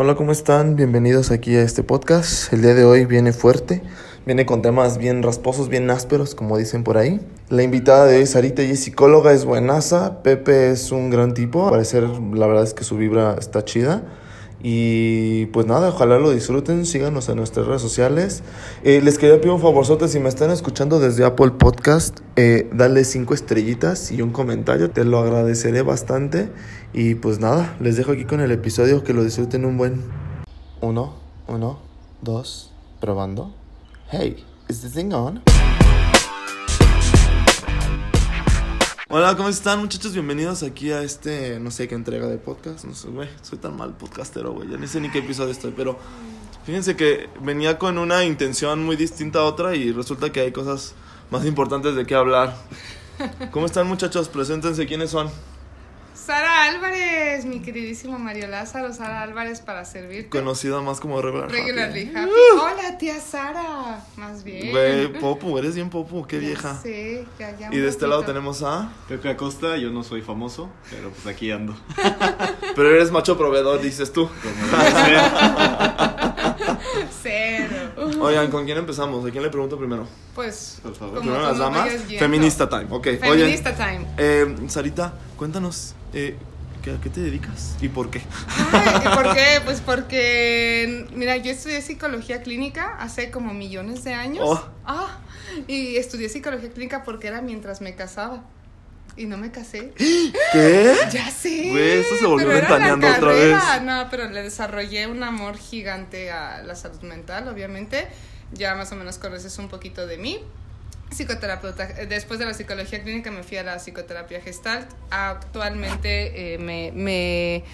Hola, ¿cómo están? Bienvenidos aquí a este podcast. El día de hoy viene fuerte, viene con temas bien rasposos, bien ásperos, como dicen por ahí. La invitada de hoy, Sarita, ella es psicóloga, es buenaza. Pepe es un gran tipo. Al parecer, la verdad es que su vibra está chida. Y pues nada, ojalá lo disfruten, síganos en nuestras redes sociales. Eh, les quería pedir un favorzote, si me están escuchando desde Apple Podcast, eh, dale cinco estrellitas y un comentario, te lo agradeceré bastante. Y pues nada, les dejo aquí con el episodio, que lo disfruten un buen... Uno, uno, dos, probando. Hey, is this thing on? Hola, ¿cómo están muchachos? Bienvenidos aquí a este, no sé qué entrega de podcast. No sé, güey, soy tan mal podcastero, güey. Ya ni sé ni qué episodio estoy, pero fíjense que venía con una intención muy distinta a otra y resulta que hay cosas más importantes de qué hablar. ¿Cómo están muchachos? Preséntense, ¿quiénes son? Sara Álvarez, mi queridísimo Mario Lázaro, Sara Álvarez para servirte. Conocida más como Regular Regularly Happy. Hola, tía Sara. Más bien. Güey, Popu, eres bien Popu, qué vieja. Sí, ya, ya. Y de este lado tenemos a... Pepe Acosta, yo no soy famoso, pero pues aquí ando. Pero eres macho proveedor, dices tú. Cero. Oigan, ¿con quién empezamos? ¿A quién le pregunto primero? Pues, Por favor. Primero las damas. Feminista time, ok. Oye, Feminista time. eh, Sarita, cuéntanos, eh, ¿qué- ¿a qué te dedicas y por qué? Ay, ¿y ¿Por qué? Pues porque, mira, yo estudié psicología clínica hace como millones de años. Oh. Ah, y estudié psicología clínica porque era mientras me casaba. Y no me casé. ¿Qué? Ya sé. Güey, esto se volvió ventaneando otra vez. No, pero le desarrollé un amor gigante a la salud mental, obviamente. Ya más o menos conoces un poquito de mí. Psicoterapeuta. Eh, Después de la psicología clínica me fui a la psicoterapia gestalt. Actualmente eh, me, me,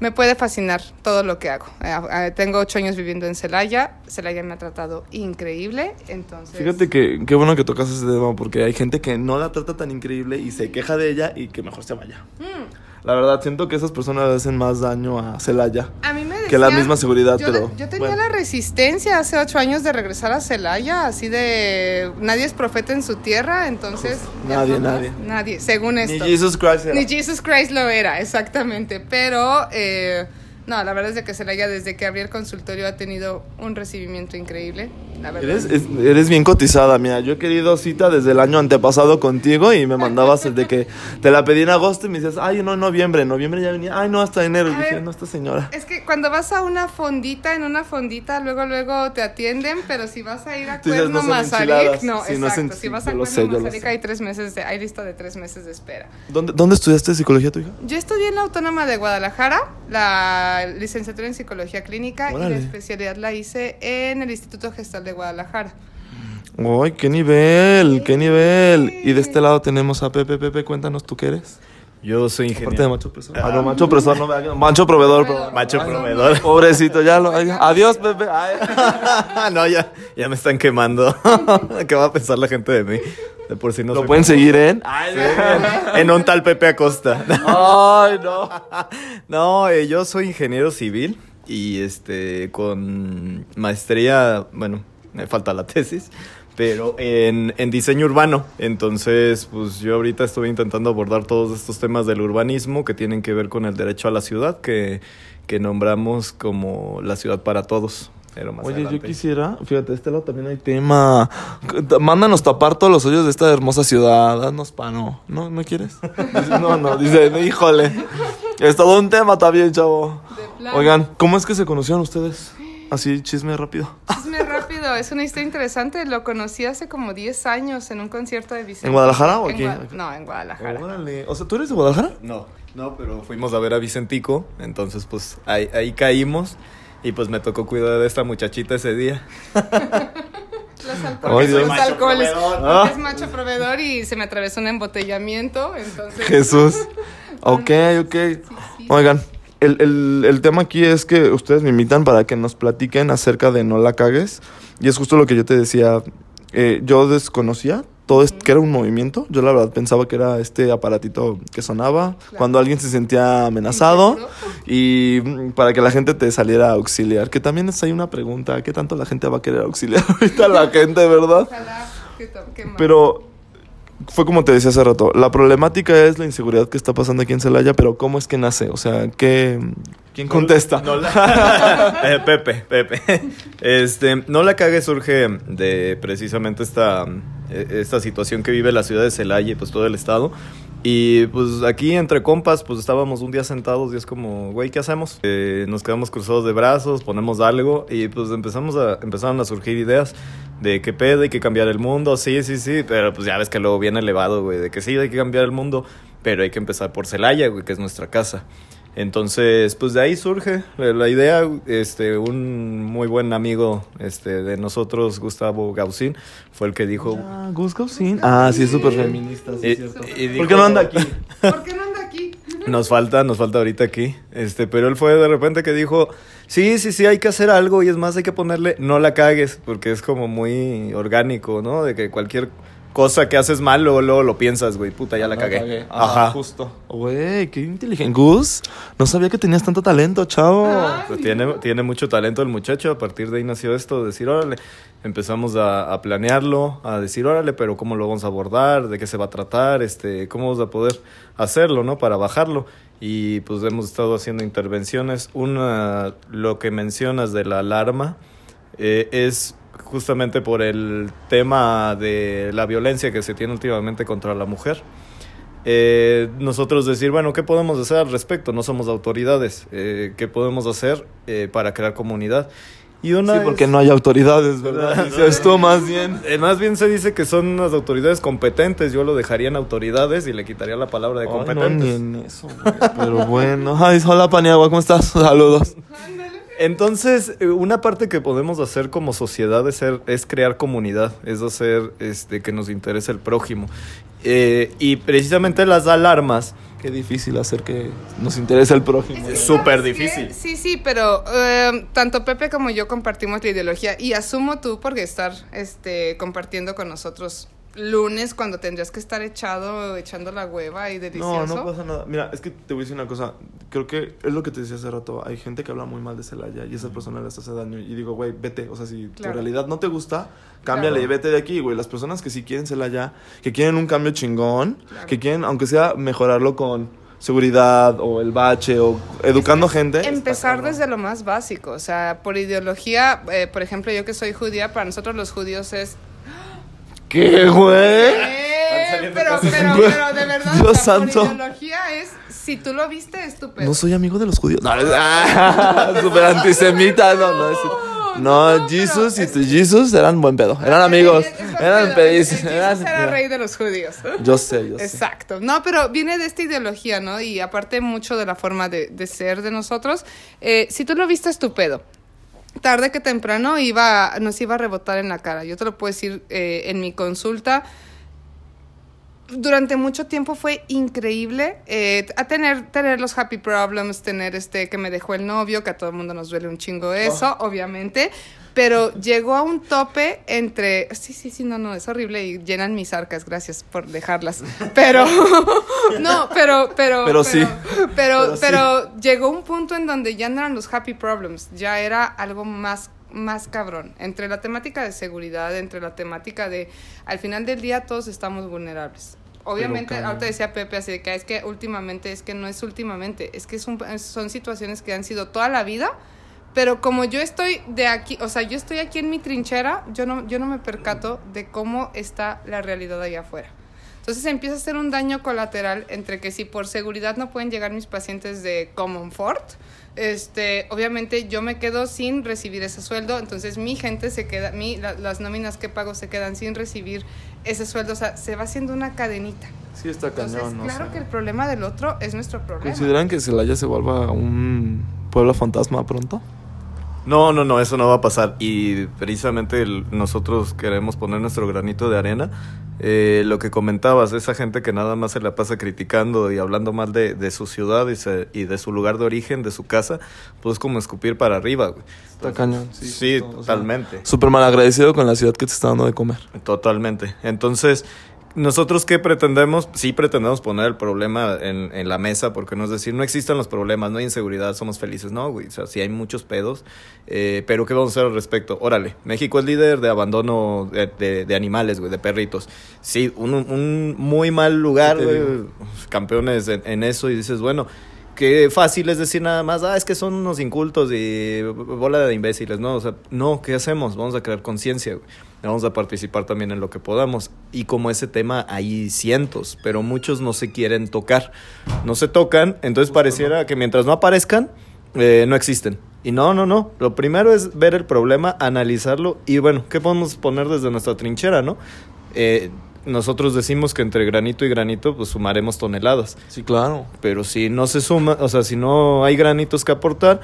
me puede fascinar todo lo que hago. Eh, eh, tengo ocho años viviendo en Celaya. Celaya me ha tratado increíble. Entonces. Fíjate que qué bueno que tocas ese tema porque hay gente que no la trata tan increíble y se queja de ella y que mejor se vaya. Mm. La verdad, siento que esas personas hacen más daño a Celaya. A mí me Que la decían- misma seguridad, yo, pero, Yo tenía bueno. la resistencia hace ocho años de regresar a Celaya, así de. Nadie es profeta en su tierra, entonces. Pues, nadie, jamás- nadie. Nadie, según Ni esto. Jesus Christ era. Ni Jesus Christ lo era, exactamente. Pero. eh, no, la verdad es de que Celaya, desde que abrí el consultorio, ha tenido un recibimiento increíble. La verdad. Eres, es- eres bien cotizada, mira. Yo he querido cita desde el año antepasado contigo y me mandabas desde que te la pedí en agosto y me decías, ay, no, en noviembre. En noviembre ya venía, ay, no, hasta enero. Y dije, ver. no, esta señora. Es que cuando vas a una fondita, en una fondita, luego luego te atienden, pero si vas a ir a no Cuerno son Mazarik, no, Sí, no exacto. si vas a Cuerno sé, Mazarik hay tres meses de, hay lista de tres meses de espera. ¿Dónde, ¿Dónde estudiaste psicología tu hija? Yo estudié en la Autónoma de Guadalajara, la licenciatura en psicología clínica y Órale. la especialidad la hice en el Instituto Gestal de Guadalajara. ¡Ay, qué nivel! ¡Qué nivel! Y de este lado tenemos a Pepe. Pepe, cuéntanos, ¿tú qué eres? Yo soy Aparte de ingeniero. macho opresor. Ah, no, macho opresor, no me Macho proveedor. Proveedor. Macho Ay, proveedor. Pobrecito, ya lo. Adiós, Pepe. Ay. no, ya, ya me están quemando. ¿Qué va a pensar la gente de mí? De por si no Lo pueden seguir en. en un tal Pepe Acosta. Ay, no. No, eh, yo soy ingeniero civil y este con maestría, bueno, me falta la tesis, pero en, en diseño urbano. Entonces, pues yo ahorita estoy intentando abordar todos estos temas del urbanismo que tienen que ver con el derecho a la ciudad que, que nombramos como la ciudad para todos. Pero más Oye, yo quisiera, fíjate, este lado también hay tema. Mándanos tapar todos los hoyos de esta hermosa ciudad. Haznos pano. ¿No, ¿no quieres? Dice, no, no, dice, híjole. Es todo un tema también, chavo. Oigan, ¿cómo es que se conocieron ustedes? Así, chisme rápido. Chisme rápido, es una historia interesante. Lo conocí hace como 10 años en un concierto de Vicente. ¿En Guadalajara o En aquí? Gua- No, en Guadalajara. Órale. O sea, ¿tú eres de Guadalajara? No, no, pero fuimos a ver a Vicentico, entonces pues ahí, ahí caímos y pues me tocó cuidar de esta muchachita ese día. Los, alcoholes, los alcoholes. Ah. es macho proveedor y se me atravesó un embotellamiento. Entonces. Jesús. Ok, ok. sí. Oigan, el, el, el tema aquí es que ustedes me invitan para que nos platiquen acerca de No la cagues. Y es justo lo que yo te decía. Eh, yo desconocía todo esto, que era un movimiento. Yo la verdad pensaba que era este aparatito que sonaba cuando alguien se sentía amenazado. Y mm, para que la gente te saliera a auxiliar. Que también es ahí una pregunta. ¿Qué tanto la gente va a querer auxiliar ahorita a la gente, verdad? Ojalá que to- que más. Pero fue como te decía hace rato, la problemática es la inseguridad que está pasando aquí en Celaya, pero ¿cómo es que nace? O sea, ¿qué, ¿quién contesta? No la- Eh, Pepe, Pepe. Este, no la cague surge de precisamente esta, esta situación que vive la ciudad de Celaya y pues todo el estado. Y pues aquí entre compas, pues estábamos un día sentados y es como, güey, ¿qué hacemos? Eh, nos quedamos cruzados de brazos, ponemos algo y pues empezamos a, empezaron a surgir ideas de qué pedo, hay que cambiar el mundo, sí, sí, sí, pero pues ya ves que luego viene elevado, güey, de que sí, hay que cambiar el mundo, pero hay que empezar por Celaya, güey, que es nuestra casa. Entonces, pues de ahí surge la idea, este, un muy buen amigo este, de nosotros, Gustavo Gausín, fue el que dijo... Ah, Gus Gausin. Ah, sí, es súper feminista, sí, y- es cierto. y dijo- ¿Por qué no anda aquí? ¿Por qué no anda aquí? Nos falta, nos falta ahorita aquí. Este, pero él fue de repente que dijo, sí, sí, sí, hay que hacer algo y es más, hay que ponerle, no la cagues, porque es como muy orgánico, ¿no? De que cualquier cosa que haces mal, luego, luego lo piensas, güey, puta, ya la cagué. Ajá, Ajá. justo. Güey, qué inteligente. Gus, no sabía que tenías tanto talento, chavo. Ah. Pues tiene, tiene mucho talento el muchacho, a partir de ahí nació esto, de decir, órale, empezamos a, a planearlo, a decir, órale, pero cómo lo vamos a abordar, de qué se va a tratar, este, cómo vamos a poder hacerlo, ¿no? Para bajarlo. Y pues hemos estado haciendo intervenciones. Una, lo que mencionas de la alarma, eh, es justamente por el tema de la violencia que se tiene últimamente contra la mujer. Eh, nosotros decir, bueno, ¿qué podemos hacer al respecto? No somos autoridades. Eh, ¿Qué podemos hacer eh, para crear comunidad? Y una Sí, porque es- no hay autoridades, ¿verdad? Dices tú más bien. Eh, más bien se dice que son las autoridades competentes. Yo lo dejaría en autoridades y le quitaría la palabra de Ay, no, competentes. ni en eso. Pero bueno. Ay, hola, Paniagua, ¿cómo estás? Saludos. Entonces, eh, una parte que podemos hacer como sociedad es, ser- es crear comunidad, es hacer este, que nos interese el prójimo. Eh, y precisamente las alarmas, Qué difícil hacer que nos interese el prójimo. Es súper difícil. Sí, sí, pero eh, tanto Pepe como yo compartimos la ideología y asumo tú porque estar este, compartiendo con nosotros lunes cuando tendrías que estar echado, echando la hueva y No, delicioso. no pasa nada. Mira, es que te voy a decir una cosa. Creo que es lo que te decía hace rato. Hay gente que habla muy mal de Celaya y esa persona les hace daño. Y digo, güey, vete. O sea, si Claro. tu realidad no te gusta, cámbiale Claro. y vete de aquí, güey. Las personas que sí quieren Celaya, que quieren un cambio chingón, Claro. que quieren, aunque sea mejorarlo con seguridad o el bache o educando gente. Empezar desde lo más básico, o sea, por ideología, eh, por ejemplo, yo que soy judía, para nosotros los judíos es... ¿Qué, güey? Eh, pero, pero, pero de verdad, Dios santo. por ideología es, si tú lo viste, es tu pedo. No soy amigo de los judíos. No, ah, súper antisemita. No, no, es- no, no, Jesus y tu Jesus eran buen pedo. Eran amigos. Es- es Eran pedo. pedis. Eran- Jesús era rey de los judíos. Yo sé, yo sé. Exacto. No, pero viene de esta ideología, ¿no? Y aparte mucho de la forma de, de ser de nosotros. Eh, si tú lo viste estupendo, tarde que temprano iba, nos iba a rebotar en la cara. Yo te lo puedo decir eh, en mi consulta. Durante mucho tiempo fue increíble eh, a tener, tener los happy problems, tener este que me dejó el novio, que a todo el mundo nos duele un chingo eso, obviamente. Pero llegó a un tope entre. Sí, sí, sí, no, no, es horrible y llenan mis arcas, gracias por dejarlas. Pero. no, pero. Pero, Pero sí. Pero, Pero pero, sí. llegó un punto en donde ya no eran los happy problems, ya era algo más más cabrón, entre la temática de seguridad, entre la temática de, al final del día todos estamos vulnerables. Obviamente, ahorita decía Pepe así de que es que últimamente, es que no es últimamente, es que es un- son situaciones que han sido toda la vida, pero como yo estoy de aquí, o sea, yo estoy aquí en mi trinchera, yo no, yo no me percato de cómo está la realidad allá afuera. Entonces empieza a ser un daño colateral entre que si por seguridad no pueden llegar mis pacientes de Common Fort, este, obviamente yo me quedo sin recibir ese sueldo, entonces mi gente se queda, mi, la- las nóminas que pago se quedan sin recibir ese sueldo, o sea, se va haciendo una cadenita. Sí, está Entonces, cañón. o claro sea. que el problema del otro es nuestro problema. ¿Consideran que Celaya se vuelva un pueblo fantasma pronto? No, no, no, eso no va a pasar. Y precisamente el- nosotros queremos poner nuestro granito de arena. Eh, lo que comentabas, esa gente que nada más se la pasa criticando y hablando mal de, de su ciudad y, se- y de su lugar de origen, de su casa, pues es como escupir para arriba, güey. Está cañón. Sí, Sí, justo, o sea, totalmente. Súper mal agradecido con la ciudad que te está dando de comer. Totalmente. Entonces, nosotros qué pretendemos, sí pretendemos poner el problema en, en, la mesa, porque no es decir, no existen los problemas, no hay inseguridad, somos felices, no, güey, o sea, sí hay muchos pedos, eh, pero ¿qué vamos a hacer al respecto? Órale, México es líder de abandono de, de, de animales, güey, de perritos. Sí, un, un muy mal lugar, güey, campeones en, en eso, y dices, bueno, qué fácil es decir nada más, ah, es que son unos incultos y bola de imbéciles, ¿no? O sea, no, ¿qué hacemos? Vamos a crear conciencia, güey. Vamos a participar también en lo que podamos. Y como ese tema hay cientos, pero muchos no se quieren tocar. No se tocan, entonces pareciera que mientras no aparezcan, eh, no existen. Y no, no, no. Lo primero es ver el problema, analizarlo y bueno, ¿qué podemos poner desde nuestra trinchera, no? Eh, nosotros decimos que entre granito y granito pues sumaremos toneladas. Sí, claro. Pero si no se suma, o sea, si no hay granitos que aportar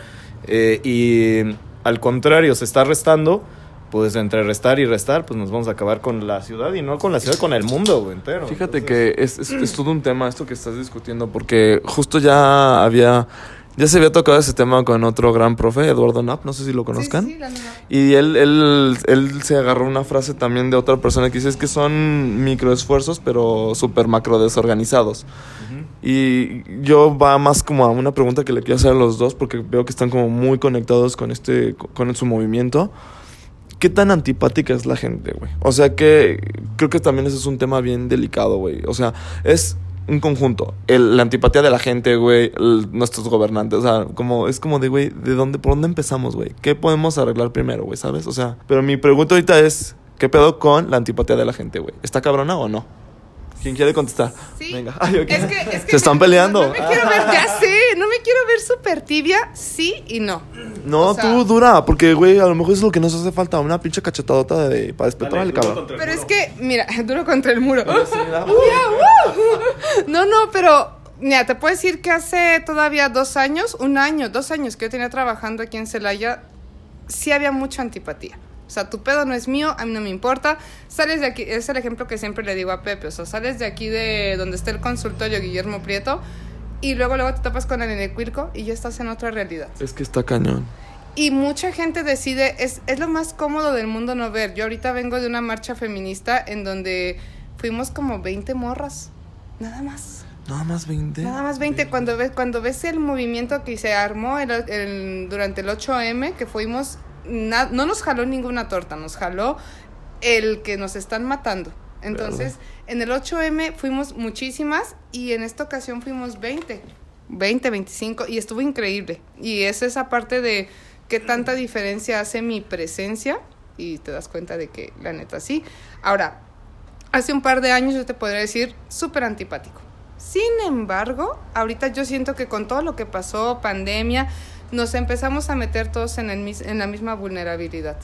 eh, y al contrario se está restando, pues entre restar y restar, pues nos vamos a acabar con la ciudad y no con la ciudad, con el mundo güey, entero. Fíjate Entonces... que es, es, es, todo un tema esto que estás discutiendo, porque justo ya había, ya se había tocado ese tema con otro gran profe, Eduardo Knapp, no sé si lo conozcan. Sí, sí, y él, él, él se agarró una frase también de otra persona que dice es que son microesfuerzos, pero súper macro desorganizados. Uh -huh. Y yo va más como a una pregunta que le quiero hacer a los dos, porque veo que están como muy conectados con, este, con su movimiento. ¿Qué tan antipática es la gente, güey? O sea que creo que también ese es un tema bien delicado, güey. O sea, es un conjunto. El, la antipatía de la gente, güey, nuestros gobernantes. O sea, como, es como de, güey, ¿de dónde, por dónde empezamos, güey? ¿Qué podemos arreglar primero, güey? ¿Sabes? O sea, pero mi pregunta ahorita es, ¿qué pedo con la antipatía de la gente, güey? ¿Está cabrona o no? ¿Quién quiere contestar? Sí. Venga. Ay, okay. es que, es que Se están peleando. No, no, me quiero ver, ya sé, no me quiero ver súper tibia, sí y no. No, o sea, tú dura, porque, güey, a lo mejor es lo que nos hace falta, una pinche cachetadota de, para despertar al cabrón. Pero es que, mira, duro contra el muro. Sí, uh, uh. No, no, pero Mira, te puedo decir que hace todavía dos años, un año, dos años que yo tenía trabajando aquí en Celaya, sí había mucha antipatía. O sea, tu pedo no es mío, a mí no me importa. Sales de aquí, es el ejemplo que siempre le digo a Pepe. O sea, sales de aquí de donde está el consultorio Guillermo Prieto y luego luego te topas con el Enecuilco y ya estás en otra realidad. Es que está cañón. Y mucha gente decide, es, es lo más cómodo del mundo no ver. Yo ahorita vengo de una marcha feminista en donde fuimos como 20 morras, nada más. Nada más 20. Nada más 20. Cuando ves, cuando ves el movimiento que se armó el, el, durante el 8M, que fuimos na, no nos jaló ninguna torta, nos jaló el que nos están matando. Entonces, claro. en el 8M fuimos muchísimas y en esta ocasión fuimos 20, 20, 25 y estuvo increíble. Y es esa parte de qué tanta diferencia hace mi presencia y te das cuenta de que la neta sí. Ahora, hace un par de años yo te podría decir súper antipático. Sin embargo, ahorita yo siento que con todo lo que pasó, pandemia, nos empezamos a meter todos en, el, en la misma vulnerabilidad.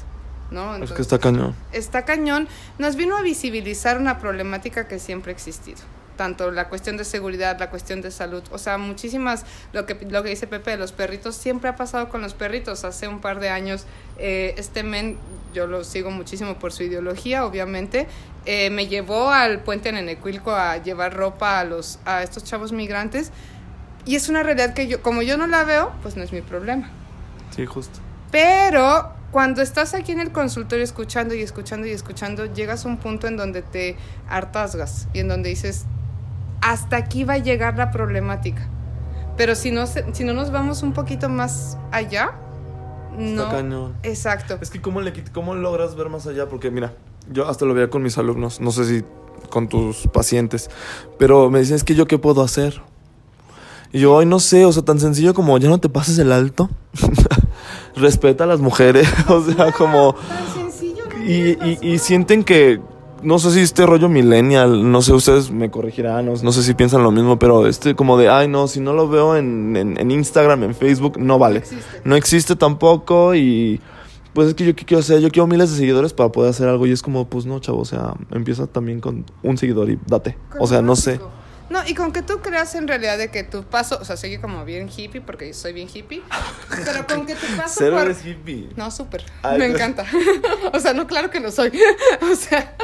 ¿No? Entonces, es que está cañón. Está cañón. Nos vino a visibilizar una problemática que siempre ha existido. Tanto la cuestión de seguridad, la cuestión de salud. O sea, muchísimas, lo que, lo que dice Pepe de los perritos, siempre ha pasado con los perritos. Hace un par de años, eh, este men, yo lo sigo muchísimo por su ideología, obviamente, eh, me llevó al puente en Enecuilco a llevar ropa a, los, a estos chavos migrantes. Y es una realidad que yo, como yo no la veo, pues no es mi problema. Sí, justo. Pero cuando estás aquí en el consultorio escuchando y escuchando y escuchando, llegas a un punto en donde te hartazgas y en donde dices, hasta aquí va a llegar la problemática. Pero si no, si no nos vamos un poquito más allá, no. Está cañón. Exacto. Es que ¿cómo, le, ¿cómo logras ver más allá? Porque mira, yo hasta lo veía con mis alumnos, no sé si con tus pacientes, pero me dicen, es que yo qué puedo hacer. Y yo, ay, no sé, o sea, tan sencillo como ya no te pases el alto. Respeta a las mujeres, o sea, como... Y, y, y, sienten que, no sé si este rollo millennial, no sé, ustedes me corregirán, no, no, sé si piensan lo mismo, pero este como de, ay, no, si no lo veo en, en, en Instagram, en Facebook, no vale. No existe. no existe tampoco y... Pues es que yo qué quiero hacer, yo quiero miles de seguidores para poder hacer algo y es como, pues no, chavo, o sea, empieza también con un seguidor y date. O sea, no sé. No, y con que tú creas en realidad de que tu paso, o sea, sigue como bien hippie, porque soy bien hippie, pero con que tu paso Cero por... eres hippie. No, súper, me pues- encanta. o sea, no, claro que no soy. o sea,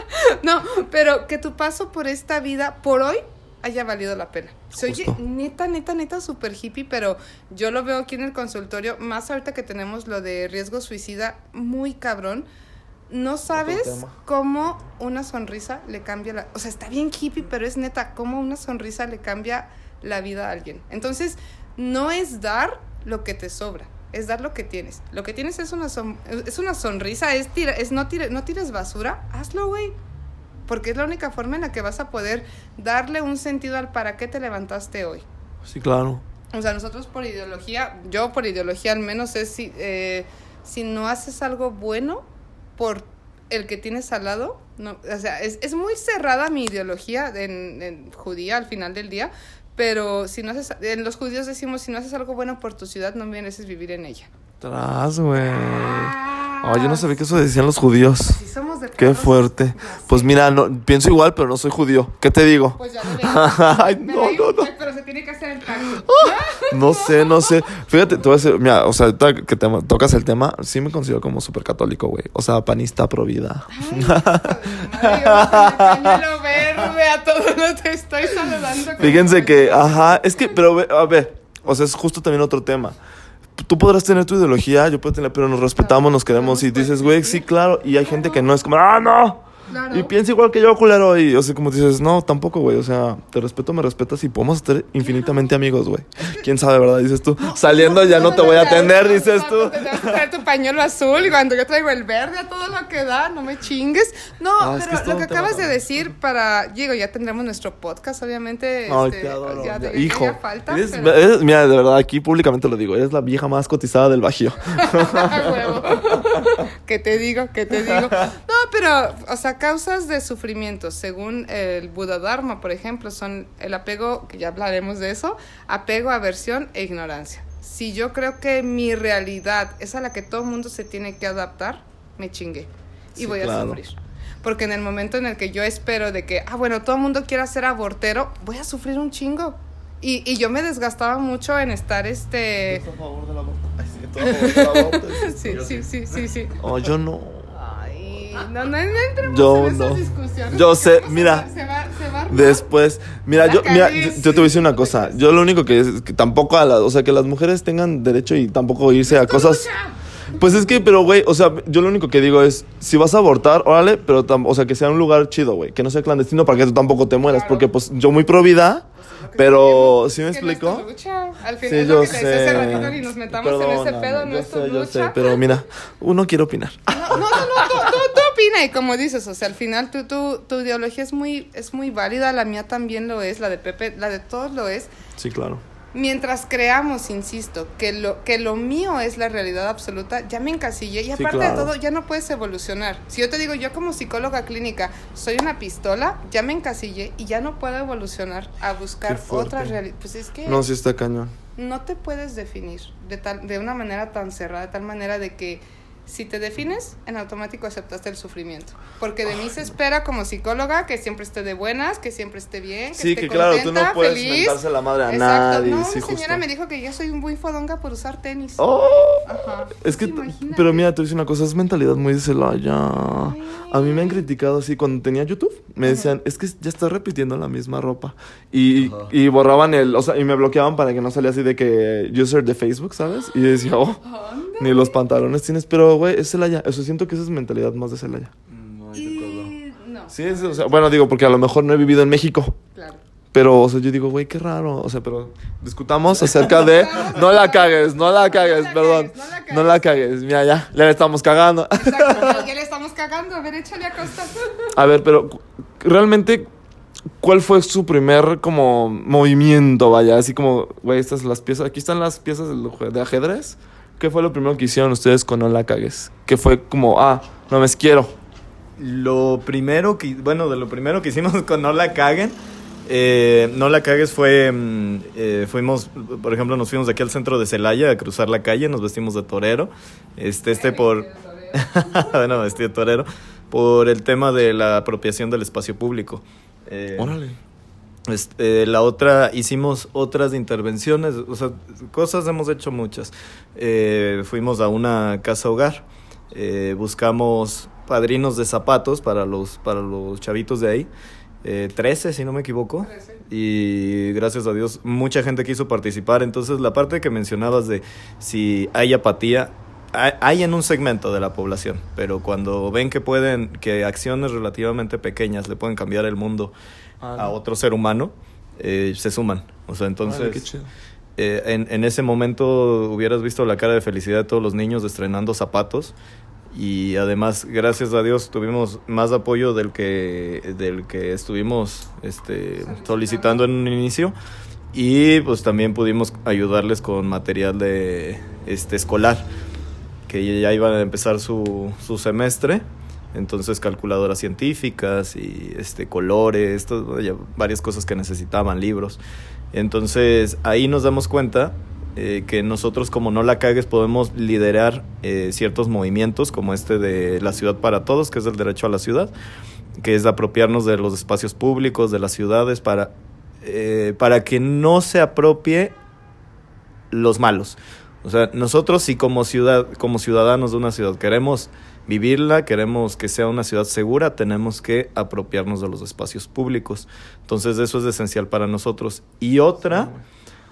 no, pero que tu paso por esta vida, por hoy, haya valido la pena. Justo. neta, neta, neta, súper hippie, pero yo lo veo aquí en el consultorio, más ahorita que tenemos lo de riesgo suicida, muy cabrón. No sabes cómo una sonrisa le cambia la... O sea, está bien hippie, pero es neta, cómo una sonrisa le cambia la vida a alguien. Entonces, no es dar lo que te sobra, es dar lo que tienes. Lo que tienes es una, son- es una sonrisa, es, tira, es no, tire- no tires basura, hazlo, güey. Porque es la única forma en la que vas a poder darle un sentido al para qué te levantaste hoy. Sí, claro. O sea, nosotros por ideología, yo por ideología al menos es si, eh, si no haces algo bueno por el que tienes al lado, no, o sea, es, es muy cerrada mi ideología en, en judía al final del día, pero si no haces, en los judíos decimos, si no haces algo bueno por tu ciudad, no mereces vivir en ella. Tras, güey. Ay, yo no sabía que eso decían los judíos. Si somos de Qué fuerte. Pues sé. mira, no, pienso igual, pero no soy judío. ¿Qué te digo? Pues ya. Ay, no, no, no. Pero se tiene que hacer el tacto. No sé, no sé. Fíjate, te voy a decir, mira, o sea, que te, tocas el tema, sí me considero como súper católico, güey. O sea, panista pro vida. Ay, pañuelo verde a todos los te estoy saludando. Fíjense que, ajá, es que, pero a ver, o sea, es justo también otro tema. Tú podrás tener tu ideología, yo puedo tener, pero nos respetamos, nos queremos y dices, güey, sí, claro. Y hay gente que no es como, ah, no. Claro. Y piensa igual que yo, culero. Y, o sea, como dices, no, tampoco, güey. O sea, te respeto, me respetas y podemos ser infinitamente amigos, güey. Quién sabe, ¿verdad? Dices tú, saliendo ya no te voy a atender, dices tú. Te vas a traer tu pañuelo azul y cuando yo traigo el verde a todo lo que da, no me chingues. No, Ah, pero es lo que acabas de decir para, Diego, ya tendremos nuestro podcast, obviamente. Ay, este, te adoro. ya- ya. ya- Hijo, ya falta, eres- pero- eres- mira, de verdad, aquí públicamente lo digo, eres la vieja más cotizada del Bajío. ¿Qué te digo? ¿Qué te digo? No, pero, o sea, causas de sufrimiento, según el Buda Dharma, por ejemplo, son el apego, que ya hablaremos de eso, apego, aversión e ignorancia. Si yo creo que mi realidad es a la que todo el mundo se tiene que adaptar, me chingué y Sí, voy a claro. sufrir. Porque en el momento en el que yo espero de que, ah, bueno, todo el mundo quiera ser abortero, voy a sufrir un chingo. Y, y yo me desgastaba mucho en estar este... Sí, sí, sí, sí, sí. Oh, yo no. Ay, no, no, no entremos Yo en esas no. discusiones. Yo sé, vamos a mira. Se va, se va a. Después, mira, yo, mira, yo, yo te voy a decir una cosa. Yo lo único que es que tampoco a la, o sea, que las mujeres tengan derecho y tampoco irse a cosas. lucha. Pues es que, pero güey, o sea, yo lo único que digo es, si vas a abortar, órale, pero, tam- o sea, que sea un lugar chido, güey, que no sea clandestino para que tú tampoco te mueras, Claro. porque pues yo muy pro vida, Lo que pero, ¿sí me explico? lucha. Al final Sí, es lo yo que te hace sé. ratito, ni nos metamos en ese Perdóname, pedo, no yo es tu sé, yo lucha. sé, pero mira, uno quiere opinar. No, no, no, no, tú, tú, tú opina y como dices, o sea, al final tu, tu, tu ideología es muy, es muy válida, la mía también lo es, la de Pepe, la de todos lo es. Sí, claro. Mientras creamos, insisto, que lo, que lo mío es la realidad absoluta, ya me encasillé y Sí, aparte claro. de todo, ya no puedes evolucionar. Si yo te digo, yo como psicóloga clínica soy una pistola, ya me encasillé y ya no puedo evolucionar a buscar otra realidad. Pues es que No, sí está cañón. no te puedes definir de, tal, de una manera tan cerrada, de tal manera de que si te defines, en automático aceptaste el sufrimiento. Porque de mí se espera como psicóloga que siempre esté de buenas, que siempre esté bien, que Sí, esté que claro, tú contenta, no puedes feliz. mentarse la madre a Exacto. nadie, No, sí, señora justo. me dijo que yo soy muy fodonga por usar tenis. Oh, Ajá. es que, pero mira, te voy a decir una cosa, es mentalidad muy de Celaya. A mí me han criticado así cuando tenía YouTube. Me decían, es que ya estás repitiendo la misma ropa. Y, y borraban el, o sea, y me bloqueaban para que no salía así de que user de Facebook, ¿sabes? Y yo decía, oh, ni los pantalones tienes. Pero, güey, es Celaya. Eso siento que esa es mentalidad más de Celaya. Y no. Sí, es, o sea, bueno, digo, porque a lo mejor no he vivido en México. Claro. Pero, o sea, yo digo, güey, qué raro. O sea, pero discutamos acerca de. No la cagues, no la cagues, la perdón. cagues, no la cagues. No la cagues. Mira, ya, ya le estamos cagando. Exacto. Ya le estamos cagando. A ver, échale a costa. A ver, pero realmente, ¿cuál fue su primer como movimiento? Vaya, así como, güey, estas las piezas. Aquí están las piezas de ajedrez. ¿Qué fue lo primero que hicieron ustedes con No la cagues? Que fue como, ah, no me quiero. Lo primero que, bueno, de lo primero que hicimos con No la caguen, eh, No la cagues fue, mm, eh, fuimos, por ejemplo, nos fuimos de aquí al centro de Celaya a cruzar la calle, nos vestimos de torero, este, este por, bueno, vestido de torero, por el tema de la apropiación del espacio público. Eh, Órale. este, la otra, hicimos otras intervenciones, o sea, cosas hemos hecho muchas. Eh, fuimos a una casa hogar, eh, buscamos padrinos de zapatos para los, para los chavitos de ahí, eh, 13 si no me equivoco, y gracias a Dios mucha gente quiso participar, entonces la parte que mencionabas de si hay apatía, hay en un segmento de la población, pero cuando ven que pueden, que acciones relativamente pequeñas le pueden cambiar el mundo Ah, a no. otro ser humano, eh, se suman. O sea, entonces, eh, en, en ese momento hubieras visto la cara de felicidad de todos los niños estrenando zapatos. Y además, gracias a Dios, tuvimos más apoyo del que, del que estuvimos este, solicitando en un inicio. Y pues también pudimos ayudarles con material de este escolar, que ya iban a empezar su, su semestre. Entonces, calculadoras científicas y este, colores, todo, varias cosas que necesitaban, libros. Entonces, ahí nos damos cuenta eh, que nosotros, como no la cagues, podemos liderar eh, ciertos movimientos, como este de la ciudad para todos, que es el derecho a la ciudad, que es apropiarnos de los espacios públicos, de las ciudades, para, eh, para que no se apropie los malos. O sea, nosotros si como ciudad, como ciudadanos de una ciudad queremos vivirla, queremos que sea una ciudad segura, tenemos que apropiarnos de los espacios públicos. Entonces eso es esencial para nosotros. Y otra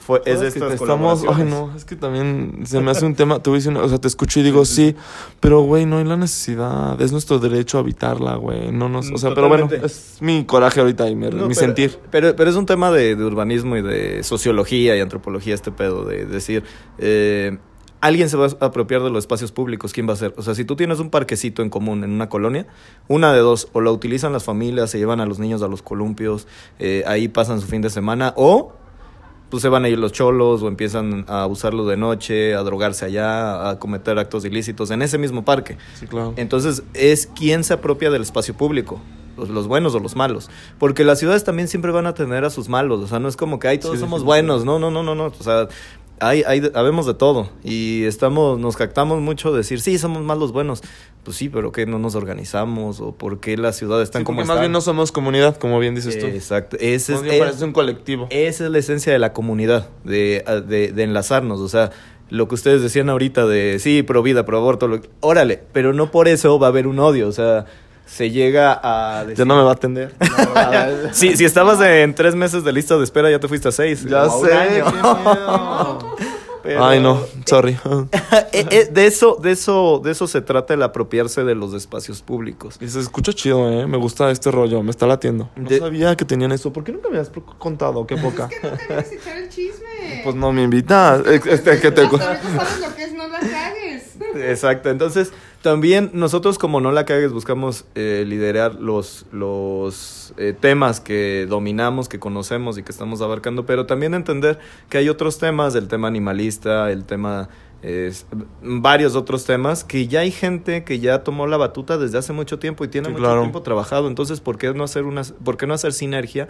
fue es de estas estamos, ay no, es que también se me hace un tema, te voy una- o sea, te escucho y digo sí, pero güey, no hay la necesidad, es nuestro derecho a habitarla, güey, no nos, o sea, pero bueno, es mi coraje ahorita y mi, No, mi pero- sentir. Pero, pero es un tema de, de urbanismo y de sociología y antropología este pedo, de decir, eh, alguien se va a apropiar de los espacios públicos, ¿quién va a ser? O sea, si tú tienes un parquecito en común en una colonia, una de dos, o lo utilizan las familias, se llevan a los niños a los columpios, eh, ahí pasan su fin de semana, o pues se van a ir los cholos o empiezan a usarlo de noche, a drogarse allá, a cometer actos ilícitos en ese mismo parque. Sí, claro. Entonces, es quién se apropia del espacio público. Los, los buenos o los malos. Porque las ciudades también siempre van a tener a sus malos. O sea, no es como que, ay, todos Sí, somos buenos. No, no, no, no, no. O sea, hay, hay, habemos de todo. Y estamos, nos jactamos mucho de decir, sí, somos más los buenos. Pues sí, pero ¿qué no nos organizamos? ¿O por qué las ciudades están Sí, como más están? bien no somos comunidad, como bien dices tú. Exacto. Ese es, bien es- parece un colectivo. esa es la esencia de la comunidad, de, de, de enlazarnos. O sea, lo que ustedes decían ahorita de sí, pro vida, pro aborto, lo- órale, pero no por eso va a haber un odio. O sea, se llega a. Ya decir- no me va a atender. si, si estabas en tres meses de lista de espera, ya te fuiste a seis. ya sé, año. qué miedo. Pero- Ay, no, sorry. Eh, eh, de eso, de eso, de eso se trata el apropiarse de los espacios públicos. Y se escucha chido, ¿eh? Me gusta este rollo, me está latiendo. No De- sabía que tenían eso. ¿Por qué nunca me has contado? Qué poca. Es que no querías echar el chisme. Pues no me invitas. Este, que te... Hasta sabes lo que es no la cagues. Exacto, entonces también nosotros como no la cagues buscamos eh, liderar los, los eh, temas que dominamos, que conocemos y que estamos abarcando, pero también entender que hay otros temas, el tema animalista, el tema, eh, varios otros temas, que ya hay gente que ya tomó la batuta desde hace mucho tiempo y tiene Sí, mucho claro. tiempo trabajado, entonces ¿por qué no hacer, una, por qué no hacer sinergia?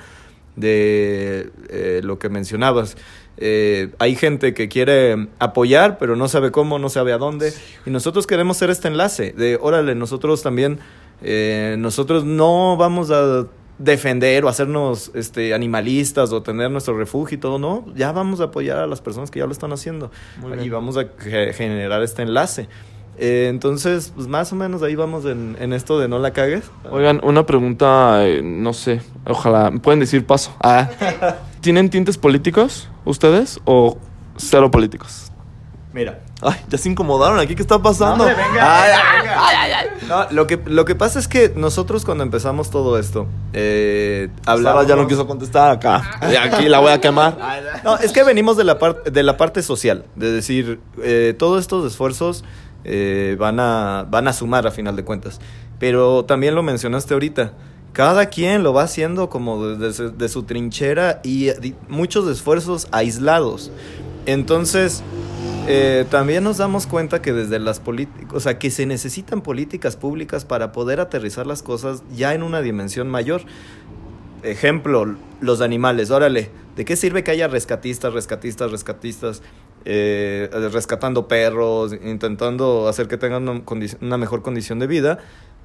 de eh, lo que mencionabas. Eh, hay gente que quiere apoyar, pero no sabe cómo, no sabe a dónde. Y nosotros queremos ser este enlace de, órale, nosotros también, eh, nosotros no vamos a defender o hacernos este, animalistas o tener nuestro refugio y todo, no, ya vamos a apoyar a las personas que ya lo están haciendo y vamos a ge- generar este enlace. Eh, entonces, pues más o menos ahí vamos en, en esto de no la cagues. Oigan, una pregunta, eh, no sé, ojalá, ¿me pueden decir paso? Ah. ¿Tienen tintes políticos ustedes o cero políticos? Mira, Ay, ya se incomodaron aquí, ¿qué está pasando? No, hombre, venga, Ay, venga, ay, No, lo que, lo que pasa es que nosotros cuando empezamos todo esto, eh, hablamos... ya no quiso contestar acá. Y aquí la voy a quemar. No, es que venimos de la, par- de la parte social, de decir, eh, todos estos esfuerzos eh, van, a, van a sumar a final de cuentas. Pero también lo mencionaste ahorita, cada quien lo va haciendo como desde de, su trinchera y muchos esfuerzos aislados. Entonces, eh, también nos damos cuenta que desde las políticas, o sea, que se necesitan políticas públicas para poder aterrizar las cosas ya en una dimensión mayor. Ejemplo, los animales, órale, ¿de qué sirve que haya rescatistas, rescatistas, rescatistas, eh, rescatando perros, intentando hacer que tengan una, mejor condición de vida?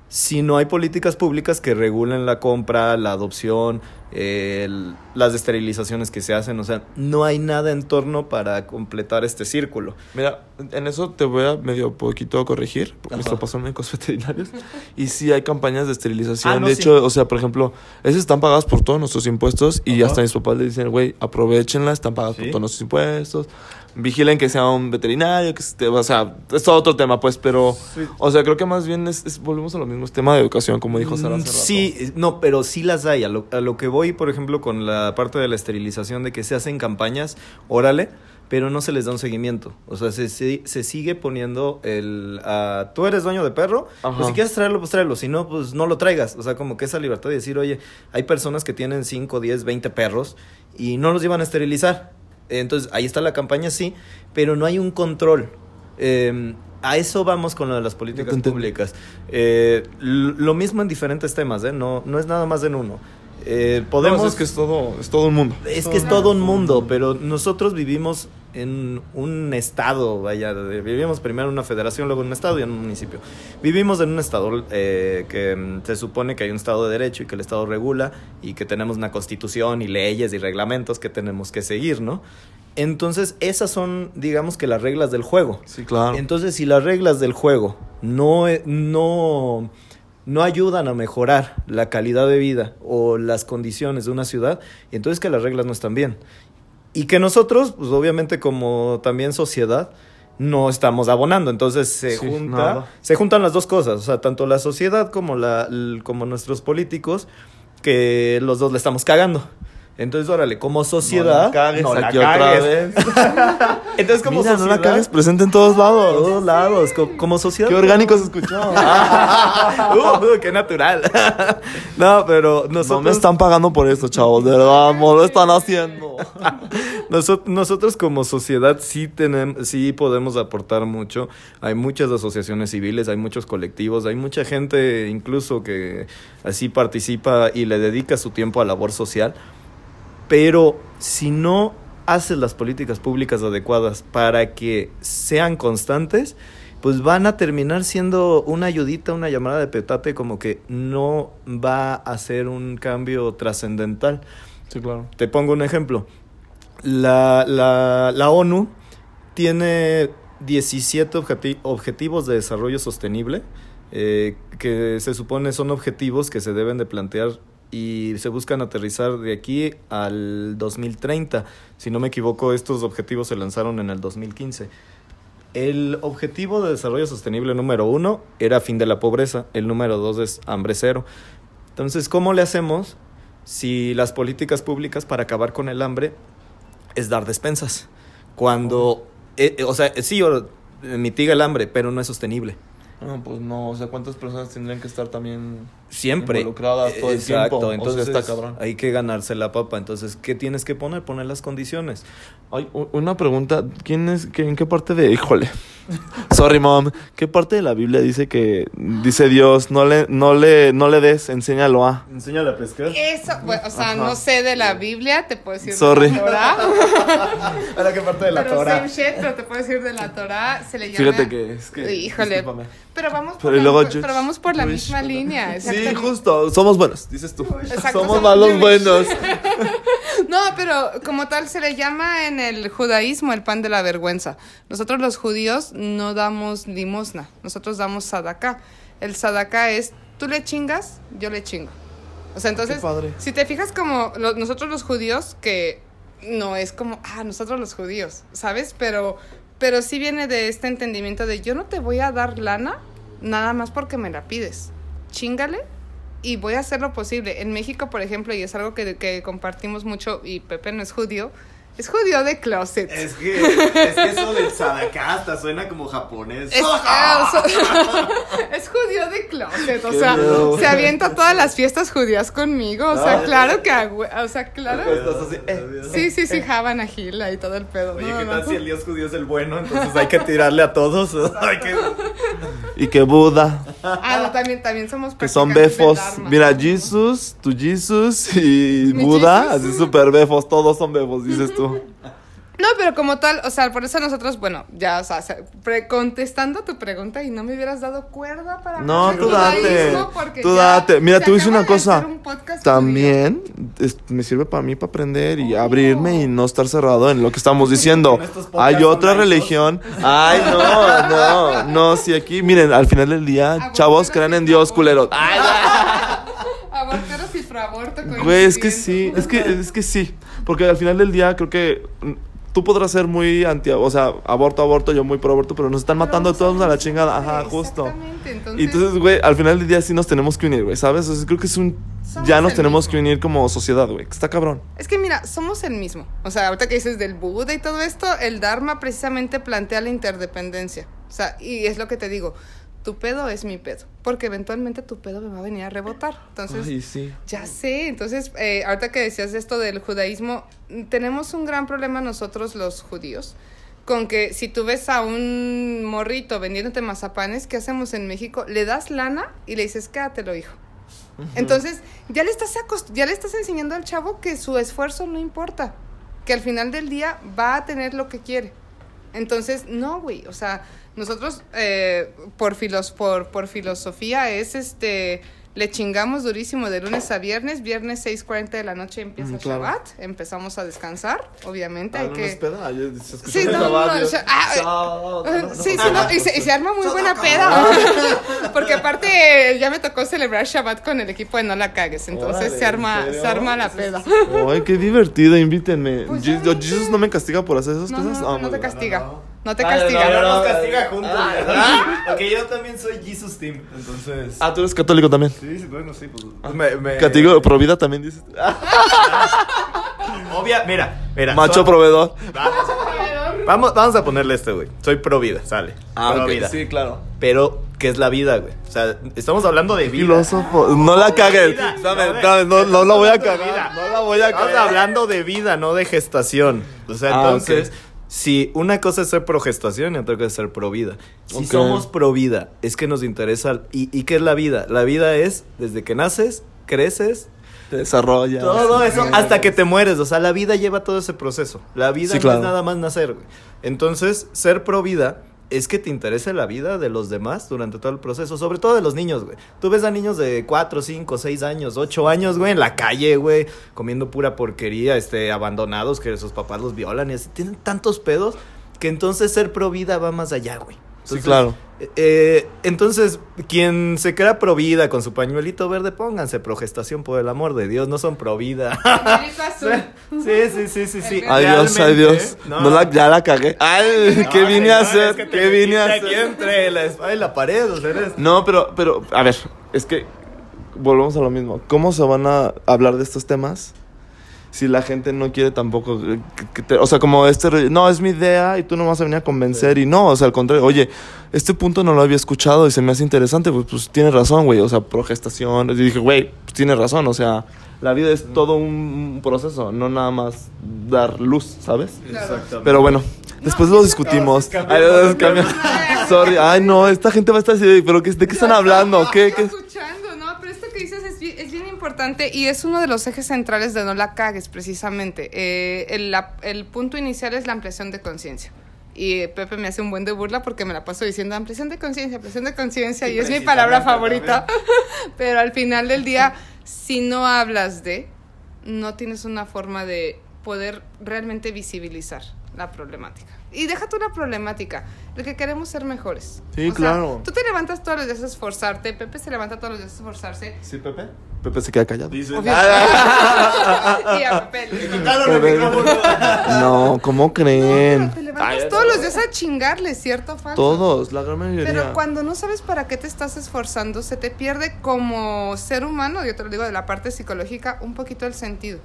Si no hay políticas públicas que regulen la compra, la adopción, eh, el- las esterilizaciones que se hacen, o sea, no hay nada en torno para completar este círculo. Mira, en eso te voy a medio poquito corregir, porque Ajá. papás son médicos veterinarios. y sí hay campañas de esterilización. Ah, no, de sí. hecho, o sea, por ejemplo, esas están pagadas por todos nuestros impuestos. Y Ajá. hasta mis papás le dicen, güey, aprovechenla, están pagadas por todos nuestros impuestos. Vigilen que sea un veterinario, que esté, o sea, es todo otro tema, pues, pero, Sí. o sea, creo que más bien es, es- volvemos a lo mismo, es tema de educación, como dijo Sara hace Mm, rato. Sí, no, pero sí las hay. A lo, a lo que voy, por ejemplo, con la parte de la esterilización, de que se hacen campañas, órale, pero no se les da un seguimiento. O sea, se, se, se sigue poniendo el... ah, Tú eres dueño de perro, Ajá. pues si quieres traerlo, pues tráelo. Si no, pues no lo traigas. O sea, como que esa libertad de decir, oye, hay personas que tienen 5, 10, 20 perros y no los llevan a esterilizar. Entonces, ahí está la campaña, sí, pero no hay un control. Eh, a eso vamos con lo de las políticas públicas. Eh, lo mismo en diferentes temas, ¿eh? No, no es nada más en uno. Eh, podemos... Podemos, es que es todo, es todo un mundo. Es que es todo un mundo, pero nosotros vivimos en un estado, vaya, vivimos primero en una federación, luego en un estado y en un municipio. Vivimos en un estado eh, que mm, se supone que hay un estado de derecho y que el estado regula y que tenemos una constitución y leyes y reglamentos que tenemos que seguir, ¿no? Entonces, esas son, digamos que las reglas del juego. Sí, claro. Entonces, si las reglas del juego no, eh, no, no ayudan a mejorar la calidad de vida o las condiciones de una ciudad, entonces que las reglas no están bien. Y que nosotros, pues obviamente como también sociedad, no estamos abonando. Entonces se, Sí, junta, nada. se juntan las dos cosas, o sea, tanto la sociedad como, la, como nuestros políticos, que los dos le estamos cagando. Entonces, órale, como sociedad... No la cagues no la aquí otra cagues. vez. Entonces, como Mira, no sociedad... la cagues, presente en todos lados. todos lados, co- como sociedad. Qué orgánico se escuchó. Uh, qué natural. no, pero nosotros, No me están pagando por esto, chavos, de verdad, no lo están haciendo. noso- nosotros como sociedad sí tenemos, sí podemos aportar mucho. Hay muchas asociaciones civiles, hay muchos colectivos, hay mucha gente incluso que así participa y le dedica su tiempo a labor social. Pero si no haces las políticas públicas adecuadas para que sean constantes, pues van a terminar siendo una ayudita, una llamada de petate, como que no va a ser un cambio trascendental. Sí, claro. Te pongo un ejemplo. La, la, la ONU tiene 17 objeti- objetivos de desarrollo sostenible eh, que se supone son objetivos que se deben de plantear y se buscan aterrizar de aquí al 2030. Si no me equivoco, estos objetivos se lanzaron en el 2015. El objetivo de desarrollo sostenible número uno era fin de la pobreza, el número dos es hambre cero. Entonces, ¿cómo le hacemos si las políticas públicas para acabar con el hambre es dar despensas? Cuando, eh, eh, o sea, sí, o- eh, mitiga el hambre, pero no es sostenible. No, pues no, o sea, ¿cuántas personas tendrían que estar también Siempre. involucradas todo el Exacto, tiempo? entonces o sea, está cabrón. hay que ganarse la papa. Entonces, ¿qué tienes que poner? Poner las condiciones. Ay, u- una pregunta, ¿quién es, qué- en qué parte de, híjole, sorry mom, qué parte de la Biblia dice que, dice Dios, no le, no le, no le des, enséñalo a? Enséñale a pescar. Eso, bueno, o sea, Ajá. no sé de la Biblia, te puedo decir Sorry. de la Torah. ¿Ahora qué parte de la pero Torah? same shit, pero te puedo decir de la Torah, se le llama... Fíjate que es que, Híjole. discúlpame. Pero vamos por, Pero la, luego pero vamos por la Jewish, misma línea. Sí, justo, somos buenos, dices tú. Exacto, somos somos malos Jewish. buenos. No, pero como tal se le llama en el judaísmo el pan de la vergüenza. Nosotros los judíos no damos limosna, nosotros damos sadaká. El sadaká es, tú le chingas, yo le chingo. O sea, entonces, padre. si te fijas como lo- nosotros los judíos, que no es como, ah, nosotros los judíos, ¿sabes? Pero, pero sí viene de este entendimiento de yo no te voy a dar lana nada más porque me la pides. Chingale y voy a hacer lo posible. En México, por ejemplo, y es algo que, que compartimos mucho, y Pepe no es judío, es judío de closet. Es que, es que eso del sadakasta suena como japonés. Es, ah, es judío de closet, o Qué sea, miedo. se avienta todas las fiestas judías conmigo, o sea, claro que, o sea, claro. Así, eh. Sí, sí, sí, Havana Gila y todo el pedo. Oye, No, ¿qué no. tal si el dios judío es el bueno? Entonces hay que tirarle a todos. Hay que... Y que Buda, Ah, no, también, también somos que son befos. Mira, Jesus, tu Jesus y Mi Buda, Jesus. así súper befos, todos son befos, dices tú. No, pero como tal, o sea, por eso nosotros, bueno, ya, o sea, se- pre- contestando tu pregunta y no me hubieras dado cuerda para No, tú date, tú ya date. Mira, te acaba una cosa. un También es- me sirve para mí para aprender y abrirme y no estar cerrado en lo que estamos diciendo. Hay otra religión. Ay, no, no, no, si aquí, miren, al final del día, Aborteros chavos, y crean en Dios, culeros. Ay, Aborteros y proaborto Güey, es que sí, es que, es que sí. Porque al final del día creo que tú podrás ser muy anti, o sea, aborto, aborto, yo muy pro aborto, pero nos están Pero matando a todos a la chingada. Ajá, justo. Exactamente, Y entonces, entonces, güey, al final del día sí nos tenemos que unir, güey, ¿sabes? O sea, creo que es un... Ya nos tenemos mismo. que unir como sociedad, güey. que Está cabrón. Es que mira, somos el mismo. O sea, ahorita que dices del Buda y todo esto, el Dharma precisamente plantea la interdependencia. O sea, y es lo que te digo, tu pedo es mi pedo, porque eventualmente tu pedo me va a venir a rebotar. Entonces, Ay, sí. ya sé, entonces, eh, ahorita que decías esto del judaísmo, tenemos un gran problema nosotros los judíos, con que si tú ves a un morrito vendiéndote mazapanes, ¿qué hacemos en México? Le das lana y le dices, quédatelo, hijo. Entonces, ya le, estás ya le estás enseñando al chavo que su esfuerzo no importa, que al final del día va a tener lo que quiere. Entonces, no, güey, o sea, nosotros eh, por, filos, por, por filosofía es este, le chingamos durísimo de lunes a viernes, viernes 6.40 de la noche empieza Mm, claro. Shabbat, empezamos a descansar, obviamente, Ah, hay no, que... peda, yo- escucha Sí, no, ah, Ah, no, Sí, sí, no, y se, y se arma muy buena peda. Porque aparte ya me tocó celebrar Shabbat con el equipo de No La Cagues. Entonces Órale, se arma, se arma la peda. Ay, qué divertido, invítenme. Pues Jesus no me castiga por hacer esas No, cosas. no, Ah, no, te castiga. No. Te Ah, castiga. no, no, no, nos no. castiga juntos. Ah. Porque yo también soy Jesus Team, entonces... Ah, tú eres católico también. Sí, sí, bueno, sí, pues... Me, me- Católico, pro vida también dices. Ah, Obvia, mira, mira. Macho proveedor. Vamos, vamos a ponerle este, güey. Soy pro vida, sale. Ah, pro vida. sí, claro. Pero, ¿qué es la vida, güey? O sea, estamos hablando de vida. Filósofo. No la cagues. Vida. Dame, dame, no, no la voy a cagar. No la voy a Estamos cagar. hablando de vida, no de gestación. O sea, Ah, entonces. Si una cosa es ser pro gestación y otra cosa es ser pro vida. Si somos pro vida, es que nos interesa. ¿y, ¿Y qué es la vida? La vida es desde que naces, creces, Te desarrolla. todo eso hasta que te mueres. O sea, la vida lleva todo ese proceso. La vida Sí, no claro. es nada más nacer, güey. Entonces, ser pro vida es que te interese la vida de los demás durante todo el proceso, sobre todo de los niños, güey. Tú ves a niños de 4, 5, 6 años, 8 años, güey, en la calle, güey, comiendo pura porquería, este, abandonados, que sus papás los violan y así. Tienen tantos pedos que entonces ser pro vida va más allá, güey. Sí, claro. eh, entonces, quien se crea pro vida con su pañuelito verde, pónganse pro gestación por el amor de Dios, no son pro vida. Pañuelito azul. sí, sí, sí, sí, sí. Ay Dios. No, la, ya la cagué. Ay, ¿qué vine a hacer? es que te ¿Qué vine a metiste aquí hacer? entre la espalda y la pared, o sea, eres... No, pero, pero, a ver, es que volvemos a lo mismo. ¿Cómo se van a hablar de estos temas si la gente no quiere tampoco, que- que te- o sea, como este, no, es mi idea y tú no vas a venir a convencer y no, o sea, al contrario, oye, este punto no lo había escuchado y se me hace interesante, pues, pues tienes razón, güey, o sea, progestación, y dije, güey, pues tienes razón, o sea, la vida es todo un proceso, no nada más dar luz, ¿sabes? Exactamente. Pero bueno, después lo discutimos. No, Ay, no. Sorry, ay no, esta gente va a estar así, pero ¿qué- ¿de qué están hablando? No, ¿Qué, qué? escuchando, no, pero esto que dices es bien, es bien importante y es uno de los ejes centrales de No la cagues, precisamente. Eh, el, la- el punto inicial es la ampliación de conciencia. Y eh, Pepe me hace un buen de burla porque me la paso diciendo ampliación de conciencia, ampliación de conciencia, y es mi palabra favorita. Pero al final del día, si no hablas de, no tienes una forma de poder realmente visibilizar la problemática. Y deja tú la problemática, lo que queremos ser mejores. Sí, O sea, claro. tú te levantas todos los días a esforzarte, Pepe se levanta todos los días a esforzarse. ¿Sí, Pepe? Pepe se queda callado. Dice... Obvio. y a Pepe. No, ¿cómo creen? te levantas Ay, todos los días a chingarle, ¿cierto falso? Todos, la gran mayoría. Pero cuando no sabes para qué te estás esforzando, se te pierde como ser humano, yo te lo digo de la parte psicológica, un poquito el sentido.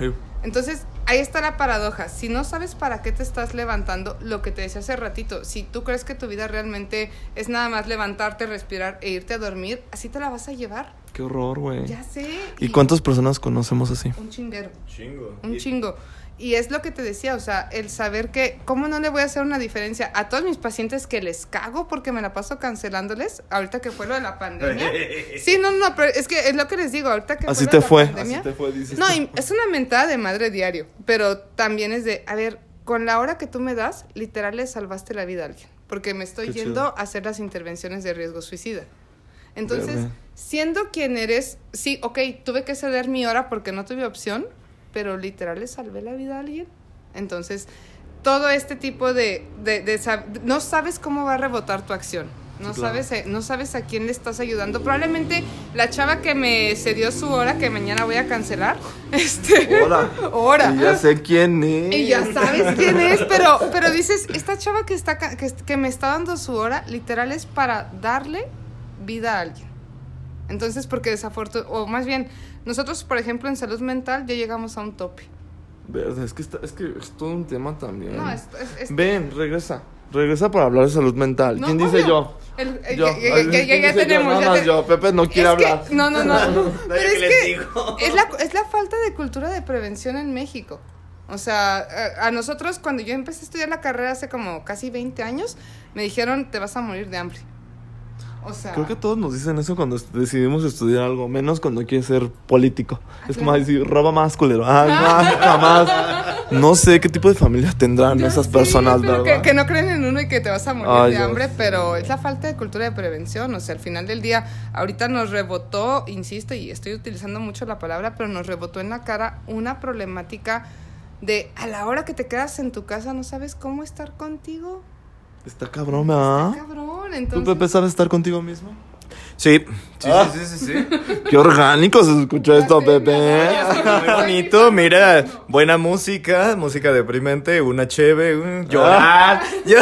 Sí. Entonces, ahí está la paradoja. Si no sabes para qué te estás levantando, lo que te decía hace ratito, si tú crees que tu vida realmente es nada más levantarte, respirar e irte a dormir, así te la vas a llevar. Qué horror, güey. Ya sé. ¿Y cuántas personas conocemos así? Un chinguero. Chingo. Un Y- chingo. Y es lo que te decía, o sea, el saber que, ¿cómo no le voy a hacer una diferencia a todos mis pacientes que les cago porque me la paso cancelándoles? Ahorita que fue lo de la pandemia. Sí, no, no, pero es que es lo que les digo, ahorita que Así lo te de la fue. pandemia- Así te fue, dices. No, y es una mentada de madre diario, pero también es de, a ver, con la hora que tú me das, literal le salvaste la vida a alguien, porque me estoy Qué yendo chido. a hacer las intervenciones de riesgo suicida. Entonces, siendo quien eres, sí, ok, tuve que ceder mi hora porque no tuve opción, pero literal le salvé la vida a alguien. Entonces, todo este tipo de, de, de no sabes cómo va a rebotar tu acción. No, Sí, claro. sabes, eh, no sabes a quién le estás ayudando. Probablemente la chava que me cedió su hora, que mañana voy a cancelar. Este, Hora. hora. Y ya sé quién es. Y ya sabes quién es, pero, pero dices, esta chava que, está, que me está dando su hora, literal es para darle vida a alguien. Entonces, porque desafortunadamente, o más bien, nosotros, por ejemplo, en salud mental ya llegamos a un tope. Verdad, es que, está- es que es todo un tema también. No, es, es- Ven, regresa. Regresa para hablar de salud mental. No, ¿Quién dice obvio. yo? el- el- Yo. ya- ya- ya- ¿quién ya- ya dice yo? tenemos. Nada ya te- yo. Pepe no quiere Es que- hablar. no, no, no. Pero es que digo. es la, es la falta de cultura de prevención en México. O sea, a, a nosotros cuando yo empecé a estudiar la carrera hace como casi 20 años, me dijeron, te vas a morir de hambre. O sea, Creo que todos nos dicen eso cuando decidimos estudiar algo, menos cuando quieres ser político. es como claro. decir, roba más, culero. Ah, no, jamás. No sé qué tipo de familia tendrán esas personas, ¿verdad? Que, que no creen en uno y que te vas a morir Ay, de Dios. hambre, pero es la falta de cultura de prevención. O sea, al final del día, ahorita nos rebotó, insisto, y estoy utilizando mucho la palabra, pero nos rebotó en la cara una problemática de a la hora que te quedas en tu casa no sabes cómo estar contigo. Está cabrón, ¿verdad? Está cabrón, ¿Tú, entonces... Pepe, sabes estar contigo mismo? Sí, sí, Ah. sí, sí, sí, sí. Qué orgánico se escuchó esto, Pepe. Muy bonito, mira, buena música, música deprimente, una cheve, un llorar. Yo-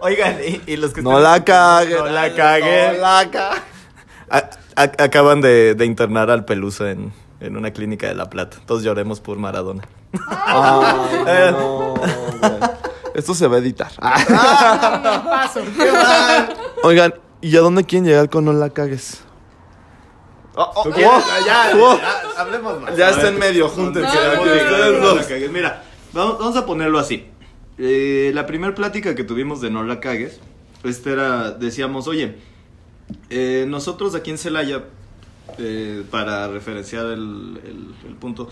Oigan, y, y los que No están- la caguen. No la caguen. No la caguen. Acaban de, de internar al Pelusa en, en una clínica de La Plata. Todos lloremos por Maradona. Ay, no, güey. Esto se va a editar. paso. Oigan, ¿y a dónde quieren llegar con no la cagues? ¿Tú quieres? Ah, ya, Oh. ya, hablemos más. Ya A está ver. en medio, júntense. No, no. Mira, vamos, vamos a ponerlo así. Eh, la primera plática que tuvimos de No la cagues, este era, decíamos, oye, eh, nosotros aquí en Celaya, eh, para referenciar el, el- el punto,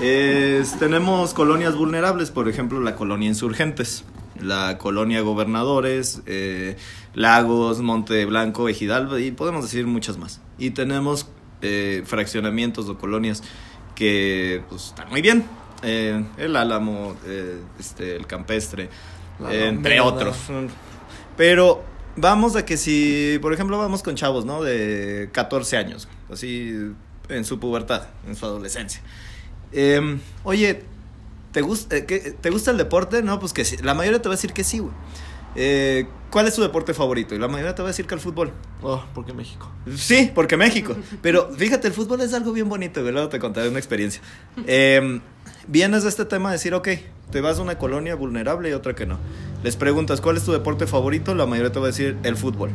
es- tenemos colonias vulnerables, por ejemplo, la colonia Insurgentes, la colonia Gobernadores, eh, Lagos, Monte Blanco, Ejidal, y podemos decir muchas más. Y tenemos eh, fraccionamientos o colonias que pues, están muy bien. El Álamo, este, el Campestre, entre otros. Pero vamos a que si, por ejemplo, vamos con chavos, ¿no? De 14 años, así en su pubertad, en su adolescencia. Eh, oye, ¿te, gusta, ¿te gusta el deporte? No, pues que sí. La mayoría te va a decir que sí, güey. Eh, ¿Cuál es tu deporte favorito? Y la mayoría te va a decir que el fútbol. Oh, porque México. Sí, porque México. Pero fíjate, el fútbol es algo bien bonito, güey. Luego te contaré una experiencia. Eh, vienes de este tema a decir, ok, te vas a una colonia vulnerable y otra que no. Les preguntas, ¿cuál es tu deporte favorito? La mayoría te va a decir el fútbol.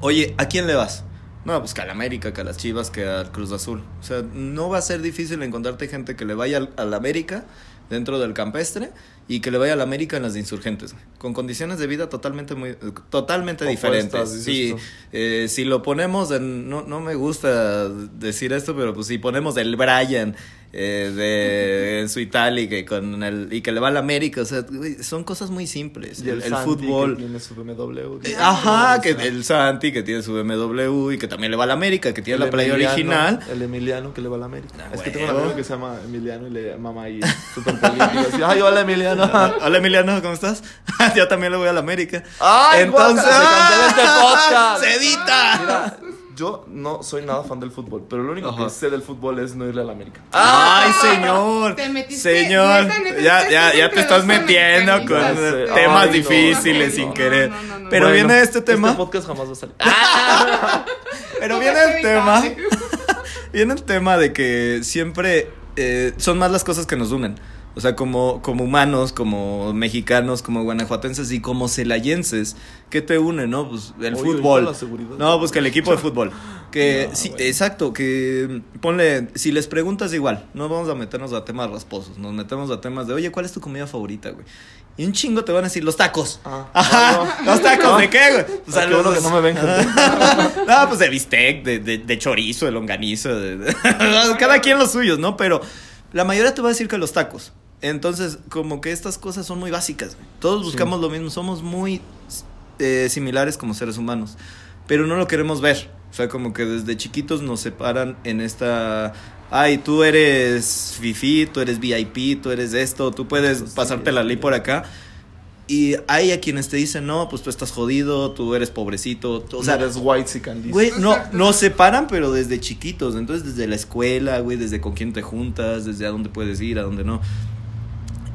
Oye, ¿a quién le vas? No, pues que al América, que a las Chivas, que al Cruz Azul. O sea, no va a ser difícil encontrarte gente que le vaya al, al América dentro del campestre y que le vaya al América en las de insurgentes, con condiciones de vida totalmente muy totalmente Opuestas, diferentes. Sí, eh, si lo ponemos en, no, no me gusta decir esto, pero pues si ponemos el Brian eh, de, en su Itálica y, con el, y que le va al América, o sea, son cosas muy simples. Y el, el Santi, fútbol. Que tiene su BMW. Eh, Ajá, que el Santi que tiene su BMW y que también le va a la América, que tiene la playa Emiliano, original. El Emiliano que le va a la América. Ah, es que tengo un amigo que se llama Emiliano y le mama ahí súper político. Ay, hola Emiliano. Hola Emiliano, ¿cómo estás? Yo también le voy a la América. Ay, Entonces, se este podcast. ¡Se edita! Mira, yo no soy nada fan del fútbol, pero lo único Ajá. que sé del fútbol es no irle a la América. ¡Ay, señor! Te metiste- señor, neta, neta, ya, te ya, estás ya te estás metiendo con temas Ay, no, difíciles no, sin no, querer. no, no, no. Pero Bueno, viene este tema. Este podcast jamás va a salir. Pero No viene el tema. Viene el tema de que siempre eh, son más las cosas que nos unen. O sea, como, como humanos, como mexicanos, como guanajuatenses y como celayenses, ¿qué te une, no? Pues el Oye, fútbol. la. No, pues que el equipo de fútbol. Que No, sí, bueno. exacto, que ponle, si les preguntas igual, no vamos a meternos a temas rasposos, nos metemos a temas de, oye, ¿cuál es tu comida favorita, güey? Y un chingo te van a decir, los tacos. Ah, Ajá, no. los tacos. ¿de qué, güey? Sea, Ah, los- que no me ven, no, pues de bistec, de, de, de chorizo, de longaniza, de- de- cada quien los suyos, ¿no? Pero la mayoría te va a decir que los tacos. Entonces, como que estas cosas son muy básicas. güey. Todos buscamos lo mismo, somos muy eh, similares como seres humanos, pero no lo queremos ver. O sea, como que desde chiquitos nos separan en esta... Ay, tú eres fifi, tú eres VIP, tú eres esto, tú puedes Eso sí, pasarte la ley sí. por acá. Y hay a quienes te dicen, no, pues tú estás jodido, tú eres pobrecito. tú- o sea, sea, eres white dice. Güey, no, nos separan, pero desde chiquitos. Entonces, desde la escuela, güey, desde con quién te juntas, desde a dónde puedes ir, a dónde no.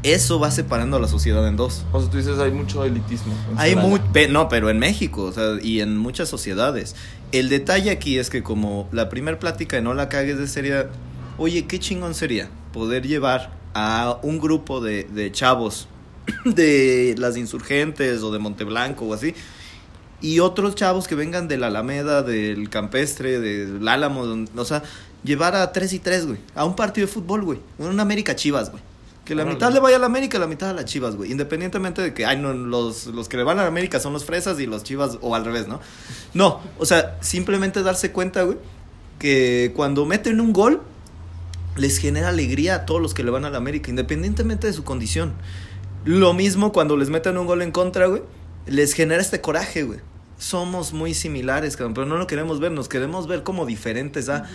Eso va separando a la sociedad en dos. O sea, tú dices, hay mucho elitismo. en Hay muy, pe- no, pero en México, o sea, y en muchas sociedades. El detalle aquí es que como la primer plática de no la cagues de sería, oye, qué chingón sería poder llevar a un grupo de, de chavos de las insurgentes o de Monteblanco o así, y otros chavos que vengan de la Alameda, del Campestre, del Álamo, o sea, llevar a tres y tres, güey, a un partido de fútbol, güey, una América Chivas, güey. Que la Órale. mitad le vaya a la América, la mitad a las Chivas, güey. Independientemente de que, ay, no, los, los que le van a la América son los fresas y los Chivas, o al revés, ¿no? No, o sea, simplemente darse cuenta, güey, que cuando meten un gol, les genera alegría a todos los que le van a la América, independientemente de su condición. Lo mismo cuando les meten un gol en contra, güey, les genera este coraje, güey. Somos muy similares, cabrón, pero no lo queremos ver, nos queremos ver como diferentes, ¿ah? ¿Por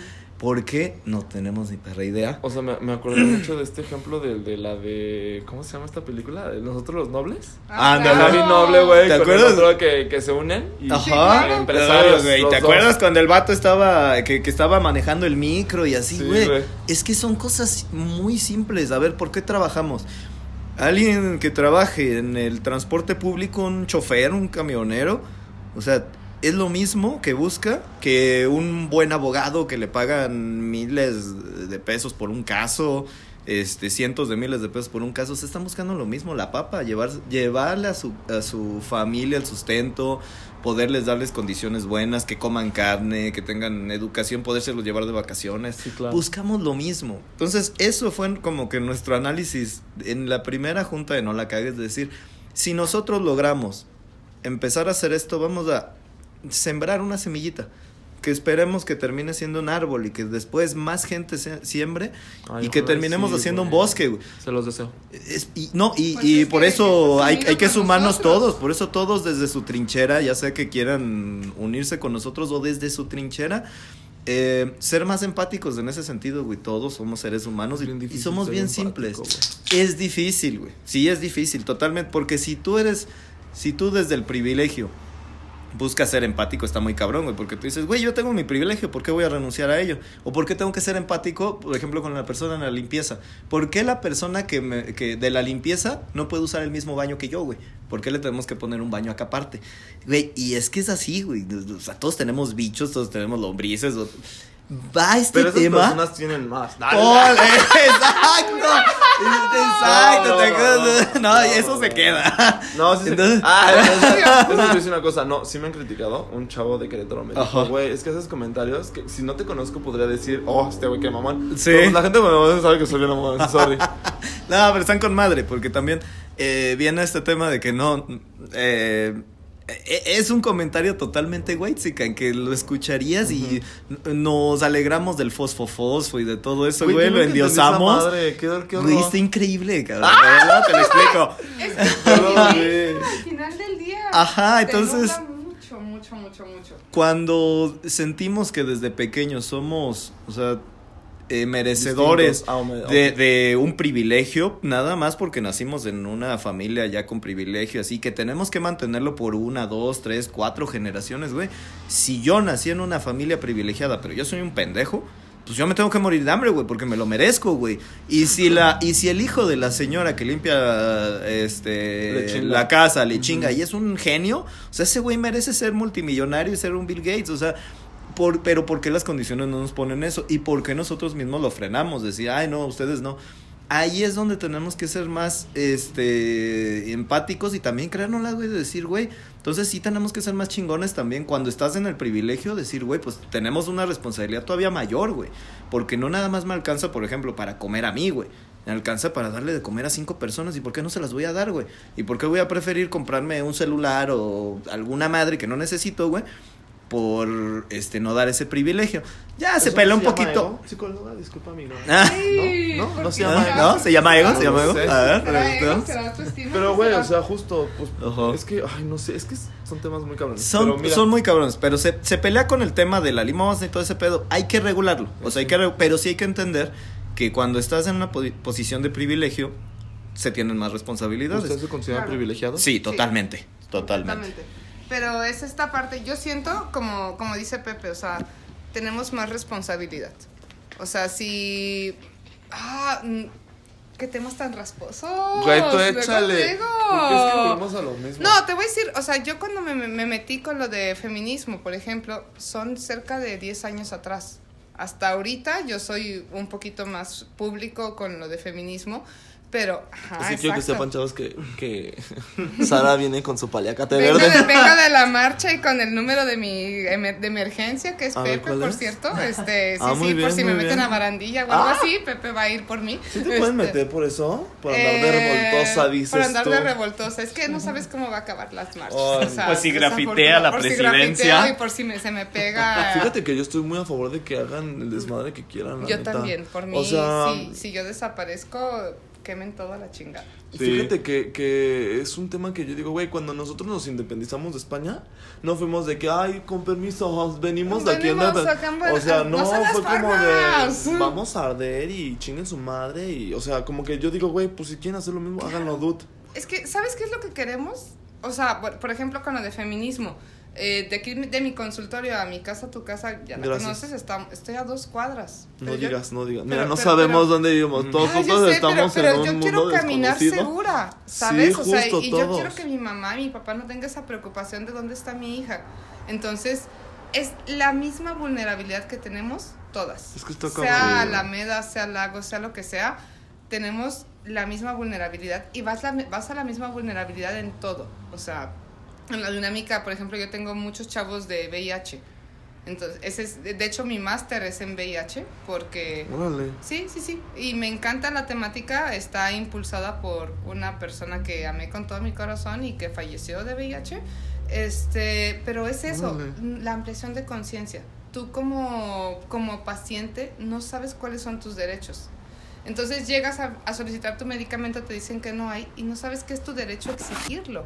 qué? No tenemos ni perra idea. O sea, me, me acordé mucho de este ejemplo de, de la de. ¿Cómo se llama esta película? ¿De Nosotros los Nobles? Ah, Ándale. Javi. Noble, güey. ¿Te con el acuerdas? otro que, que se unen. Y claro. empresarios. güey. ¿Te dos. acuerdas cuando el vato estaba, que, que estaba manejando el micro y así, Sí, güey? güey. es que son cosas muy simples. A ver, ¿por qué trabajamos? Alguien que trabaje en el transporte público, un chofer, un camionero, o sea, es lo mismo que busca que un buen abogado que le pagan miles de pesos por un caso, este, cientos de miles de pesos por un caso, se están buscando lo mismo, la papa, llevar, llevarle a su, a su familia el sustento, poderles darles condiciones buenas, que coman carne, que tengan educación, podérselos llevar de vacaciones. Sí, claro. Buscamos lo mismo. Entonces, eso fue como que nuestro análisis en la primera junta de No la cagues, es decir, si nosotros logramos empezar a hacer esto, vamos a sembrar una semillita que esperemos que termine siendo un árbol y que después más gente se- siembre Ay, y que terminemos sí, haciendo un bosque, güey. Se los deseo. Es- y, no, y, Pues y es por eso es hay, hay que sumarnos nosotros. todos, por eso todos desde su trinchera, ya sea que quieran unirse con nosotros o desde su trinchera, eh, ser más empáticos en ese sentido, güey. Todos somos seres humanos y, Bien y somos bien empático, simples. Es difícil, güey. Sí, es difícil, totalmente, porque si tú eres, si tú desde el privilegio buscas ser empático, está muy cabrón, güey, porque tú dices, güey, yo tengo mi privilegio, ¿por qué voy a renunciar a ello? O ¿por qué tengo que ser empático, por ejemplo, con la persona en la limpieza? ¿Por qué la persona que, me- que de la limpieza no puede usar el mismo baño que yo, güey? ¿Por qué le tenemos que poner un baño acá aparte? Güey, y es que es así, güey. O sea, todos tenemos bichos, todos tenemos lombrices. o- Va este Pero esas tema. personas tienen más. ¡Ole! ¡Exacto! ¡Exacto! No, ¿te no, acuerdas? no, eso se queda. No, sí. Entonces- Ah, eso te voy a decir una cosa. No, sí me han criticado. Un chavo de Querétaro me dijo, güey, es que haces comentarios que si no te conozco podría decir, oh, este güey qué mamón. Sí. Pero, pues, la gente bueno, sabe que soy bien mamón, sorry. No, pero están con madre, porque también eh, viene este tema de que no. eh, es un comentario totalmente en que lo escucharías y nos alegramos del fosfo-fosfo y de todo eso, güey, lo endiosamos. Madre, qué, qué Güey, está increíble, cabrón. de verdad, te lo explico. Es que al final del día. Ajá, entonces- Mucho, mucho, mucho, mucho. Cuando sentimos que desde pequeños somos, o sea, eh, merecedores. Ah, de, de un privilegio, nada más porque nacimos en una familia ya con privilegio, así que tenemos que mantenerlo por una, dos, tres, cuatro generaciones, güey. Si yo nací en una familia privilegiada, pero yo soy un pendejo, pues yo me tengo que morir de hambre, güey, porque me lo merezco, güey. Y si la y si el hijo de la señora que limpia este la casa le chinga y es un genio, o sea, ese güey merece ser multimillonario y ser un Bill Gates, o sea, por, pero ¿por qué las condiciones no nos ponen eso? ¿Y por qué nosotros mismos lo frenamos? Decir, ay, no, ustedes no. Ahí es donde tenemos que ser más este empáticos y también creérnoslas, güey, de decir, güey, entonces sí tenemos que ser más chingones también cuando estás en el privilegio, decir, güey, pues tenemos una responsabilidad todavía mayor, güey, porque no nada más me alcanza, por ejemplo, para comer a mí, güey. Me alcanza para darle de comer a cinco personas y por qué no se las voy a dar, güey. Y por qué voy a preferir comprarme un celular o alguna madre que no necesito, güey, por este no dar ese privilegio. Ya se ¿Eso pelea un poquito. ego? Psicóloga, disculpa mi. Ah, no, no ¿por se qué llama será? ¿No? ¿Se llama ego? ¿Se llama No ego? sé. A ver, ¿Será. Pero, ¿Qué güey, o sea, justo, pues, es que, ay, no sé, es que son temas muy cabrones. Son, Pero mira, son muy cabrones, pero se, se pelea con el tema de la limosna y todo ese pedo. Hay que regularlo. O sea, hay que, pero sí hay que entender que cuando estás en una po- posición de privilegio, se tienen más responsabilidades. ¿Ustedes se consideran Claro. privilegiados? Sí, totalmente, totalmente. Totalmente. Pero es esta parte, yo siento, como, como dice Pepe, o sea, tenemos más responsabilidad. O sea, si... Ah, mm, qué temas tan rasposos. Güey, tú échale. Porque es que volvemos a lo mismo. No, te voy a decir, o sea, yo cuando me metí con lo de feminismo, por ejemplo, son cerca de 10 años atrás. Hasta ahorita yo soy un poquito más público con lo de feminismo, pero... Ajá, Así quiero que sepan, chavos, que, que Sara viene con su paliacate Vengo verde. de, vengo de la marcha y con el número de mi emer- de emergencia, que es A Pepe, ¿cuál por es? cierto. Este, sí, Ah, sí, muy por bien, si me meten bien. a barandilla o algo Ah. así, Pepe va a ir por mí. ¿Sí te pueden Este, meter por eso? Por andar de eh, revoltosa, dices Por andar tú. de revoltosa. Es que no sabes cómo va a acabar las marchas. Ay, o sea, pues si grafitea la por si presidencia. grafiteo y por si me- se me pega. Fíjate que yo estoy muy a favor de que hagan el desmadre que quieran. la Yo neta. también, por mí, O sea, si, si yo desaparezco, quemen toda la chingada. Sí. Fíjate que, que es un tema que yo digo, güey, cuando nosotros nos independizamos de España, no fuimos de que, ay, con permiso, venimos de aquí. en Venimos la- O sea, no, fue como de, vamos a arder y chinguen su madre. Y, o sea, como que yo digo, güey, pues si quieren hacer lo mismo, háganlo, dude. Es que, ¿sabes qué es lo que queremos? O sea, por, por ejemplo, con lo de feminismo. Eh, de aquí de mi consultorio a mi casa, a tu casa, ya la Gracias. conoces, está, estoy a dos cuadras. No yo- digas, no digas. pero- Mira, no pero- sabemos pero- dónde vivimos. Todos, Ah, todos sé, estamos pero, pero en un yo mundo quiero caminar segura, ¿sabes? Sí, o sea, y yo quiero que mi mamá y mi papá no tengan esa preocupación de dónde está mi hija. Entonces, es la misma vulnerabilidad que tenemos todas. Es que está sea. Alameda, sea Lago, sea lo que sea, tenemos la misma vulnerabilidad y vas, la- vas a la misma vulnerabilidad en todo. O sea, en la dinámica, por ejemplo, yo tengo muchos chavos de VIH. Entonces, ese es, de hecho, mi máster es en VIH porque... Órale. Sí, sí, sí. Y me encanta la temática. Está impulsada por una persona que amé con todo mi corazón y que falleció de VIH. Este, pero es eso, Órale. la ampliación de conciencia. Tú como, como paciente no sabes cuáles son tus derechos. Entonces llegas a, a solicitar tu medicamento, te dicen que no hay y no sabes que es tu derecho exigirlo.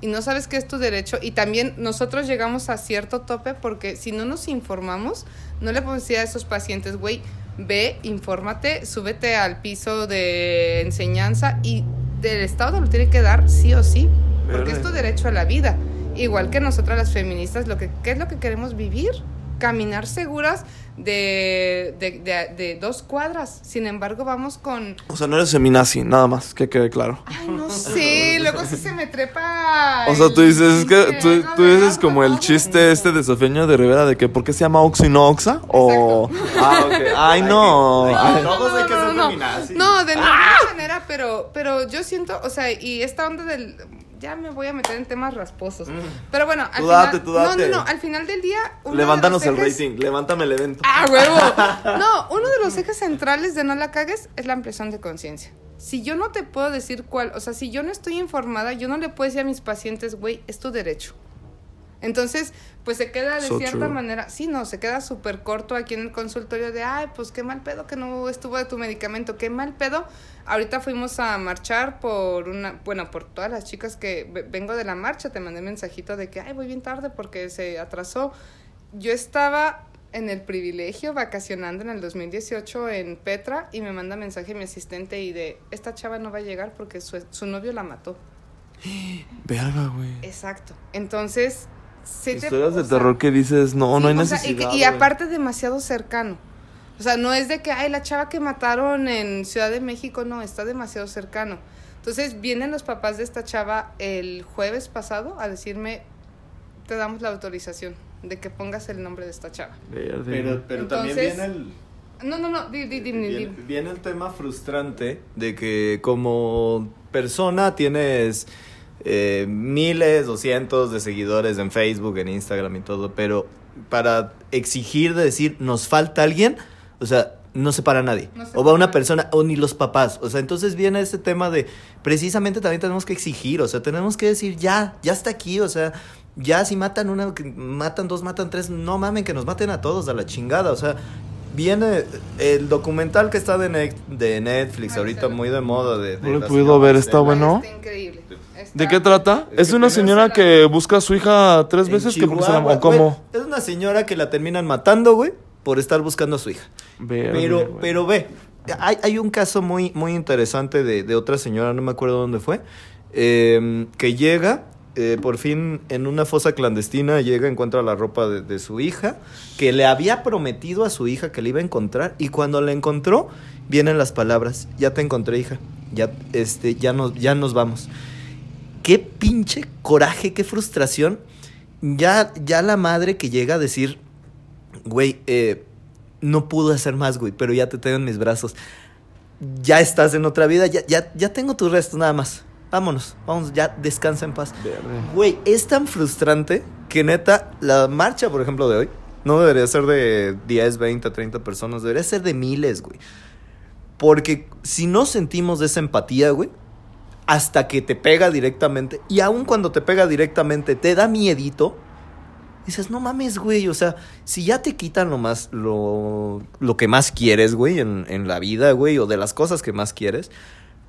Y no sabes que es tu derecho. Y también nosotros llegamos a cierto tope porque si no nos informamos, no le podemos decir a esos pacientes, güey, ve, infórmate, súbete al piso de enseñanza y del Estado lo tiene que dar sí o sí, porque es Verde. tu derecho a la vida. Igual que nosotras las feministas, lo que, ¿qué es lo que queremos vivir? Caminar seguras de, de, de- de dos cuadras. Sin embargo, vamos con... O sea, no eres feminazi, nada más, que quede claro. Ay, no sé, luego sí se me trepa... O sea, tú dices, es que tú, dices como el chiste este de Sofeño de Rivera de que ¿por qué se llama Oxo y no Oxa? O... Ah, ok. Ay, no. Ay, Ay, Todos hay que ser no, feminazis. No, de ninguna manera, pero, pero yo siento, o sea, y esta onda del... Ya me voy a meter en temas rasposos. Pero bueno, al Mm. Tú final... date, tú date. No, no, no, al final del día... de Levántanos el rating, levántame el evento. ¡Ah, huevo! No, uno de los ejes centrales de no la cagues es la ampliación de conciencia. Si yo no te puedo decir cuál, o sea, si yo no estoy informada, yo no le puedo decir a mis pacientes, güey, es tu derecho. Entonces, pues se queda de So cierta true. manera, sí, no, se queda súper corto aquí en el consultorio de, ay, pues qué mal pedo que no estuvo de tu medicamento, qué mal pedo. Ahorita fuimos a marchar por una, bueno, por todas las chicas que ve- vengo de la marcha, te mandé mensajito de que, ay, voy bien tarde porque se atrasó. Yo estaba en el privilegio vacacionando en el 2018 en Petra y me manda mensaje mi asistente y de, esta chava no va a llegar porque su, su novio la mató. Verga, güey. Exacto. Entonces, sí te- Historias o de sea, terror que dices, no, sí, no hay o sea, y necesidad. y, aparte demasiado cercano. O sea, no es de que, ay, la chava que mataron en Ciudad de México, no, está demasiado cercano. Entonces vienen los papás de esta chava el jueves pasado a decirme, te damos la autorización de que pongas el nombre de esta chava. Pero, pero también Entonces, viene el... No, no, no, di, di, di, di, di. Viene, viene el tema frustrante de que como persona tienes eh, miles o cientos de seguidores en Facebook, en Instagram y todo, pero para exigir de decir nos falta alguien, o sea, no se para nadie. No se o va para una nadie. persona, o ni los papás. O sea, entonces viene este tema de precisamente también tenemos que exigir, o sea, tenemos que decir ya, ya está aquí, o sea, ya si matan una, matan dos, matan tres, no mamen que nos maten a todos a la chingada, o sea, viene el documental que está de, Net- de Netflix Ay, ahorita muy de moda de, de No lo he podido ver, está bueno. Está increíble. Está- ¿De qué trata? Es Es que una señora la- que busca a su hija tres En veces que porque se Chihuahua, la... ¿O cómo? es una señora que la terminan matando, güey, por estar buscando a su hija. Verde, Pero, pero ve, hay, hay un caso muy, muy interesante de, de otra señora, no me acuerdo dónde fue, eh, que llega, eh, por fin en una fosa clandestina, llega, encuentra la ropa de, de su hija, que le había prometido a su hija que le iba a encontrar, y cuando la encontró, vienen las palabras, ya te encontré hija, ya, este, ya, nos, ya nos vamos. Qué pinche coraje, qué frustración. Ya, ya la madre que llega a decir, güey, eh, no pude hacer más, güey, pero ya te tengo en mis brazos. Ya estás en otra vida, ya, ya, ya tengo tus restos nada más. Vámonos, vamos, ya descansa en paz. Güey, es tan frustrante que neta, la marcha, por ejemplo, de hoy, no debería ser de 10, 20, 30 personas, debería ser de miles, güey. Porque si no sentimos esa empatía, güey, hasta que te pega directamente, y aun cuando te pega directamente, te da miedito, dices, no mames, güey, o sea, si ya te quitan lo más, lo, lo que más quieres, güey, en, en la vida, güey, o de las cosas que más quieres,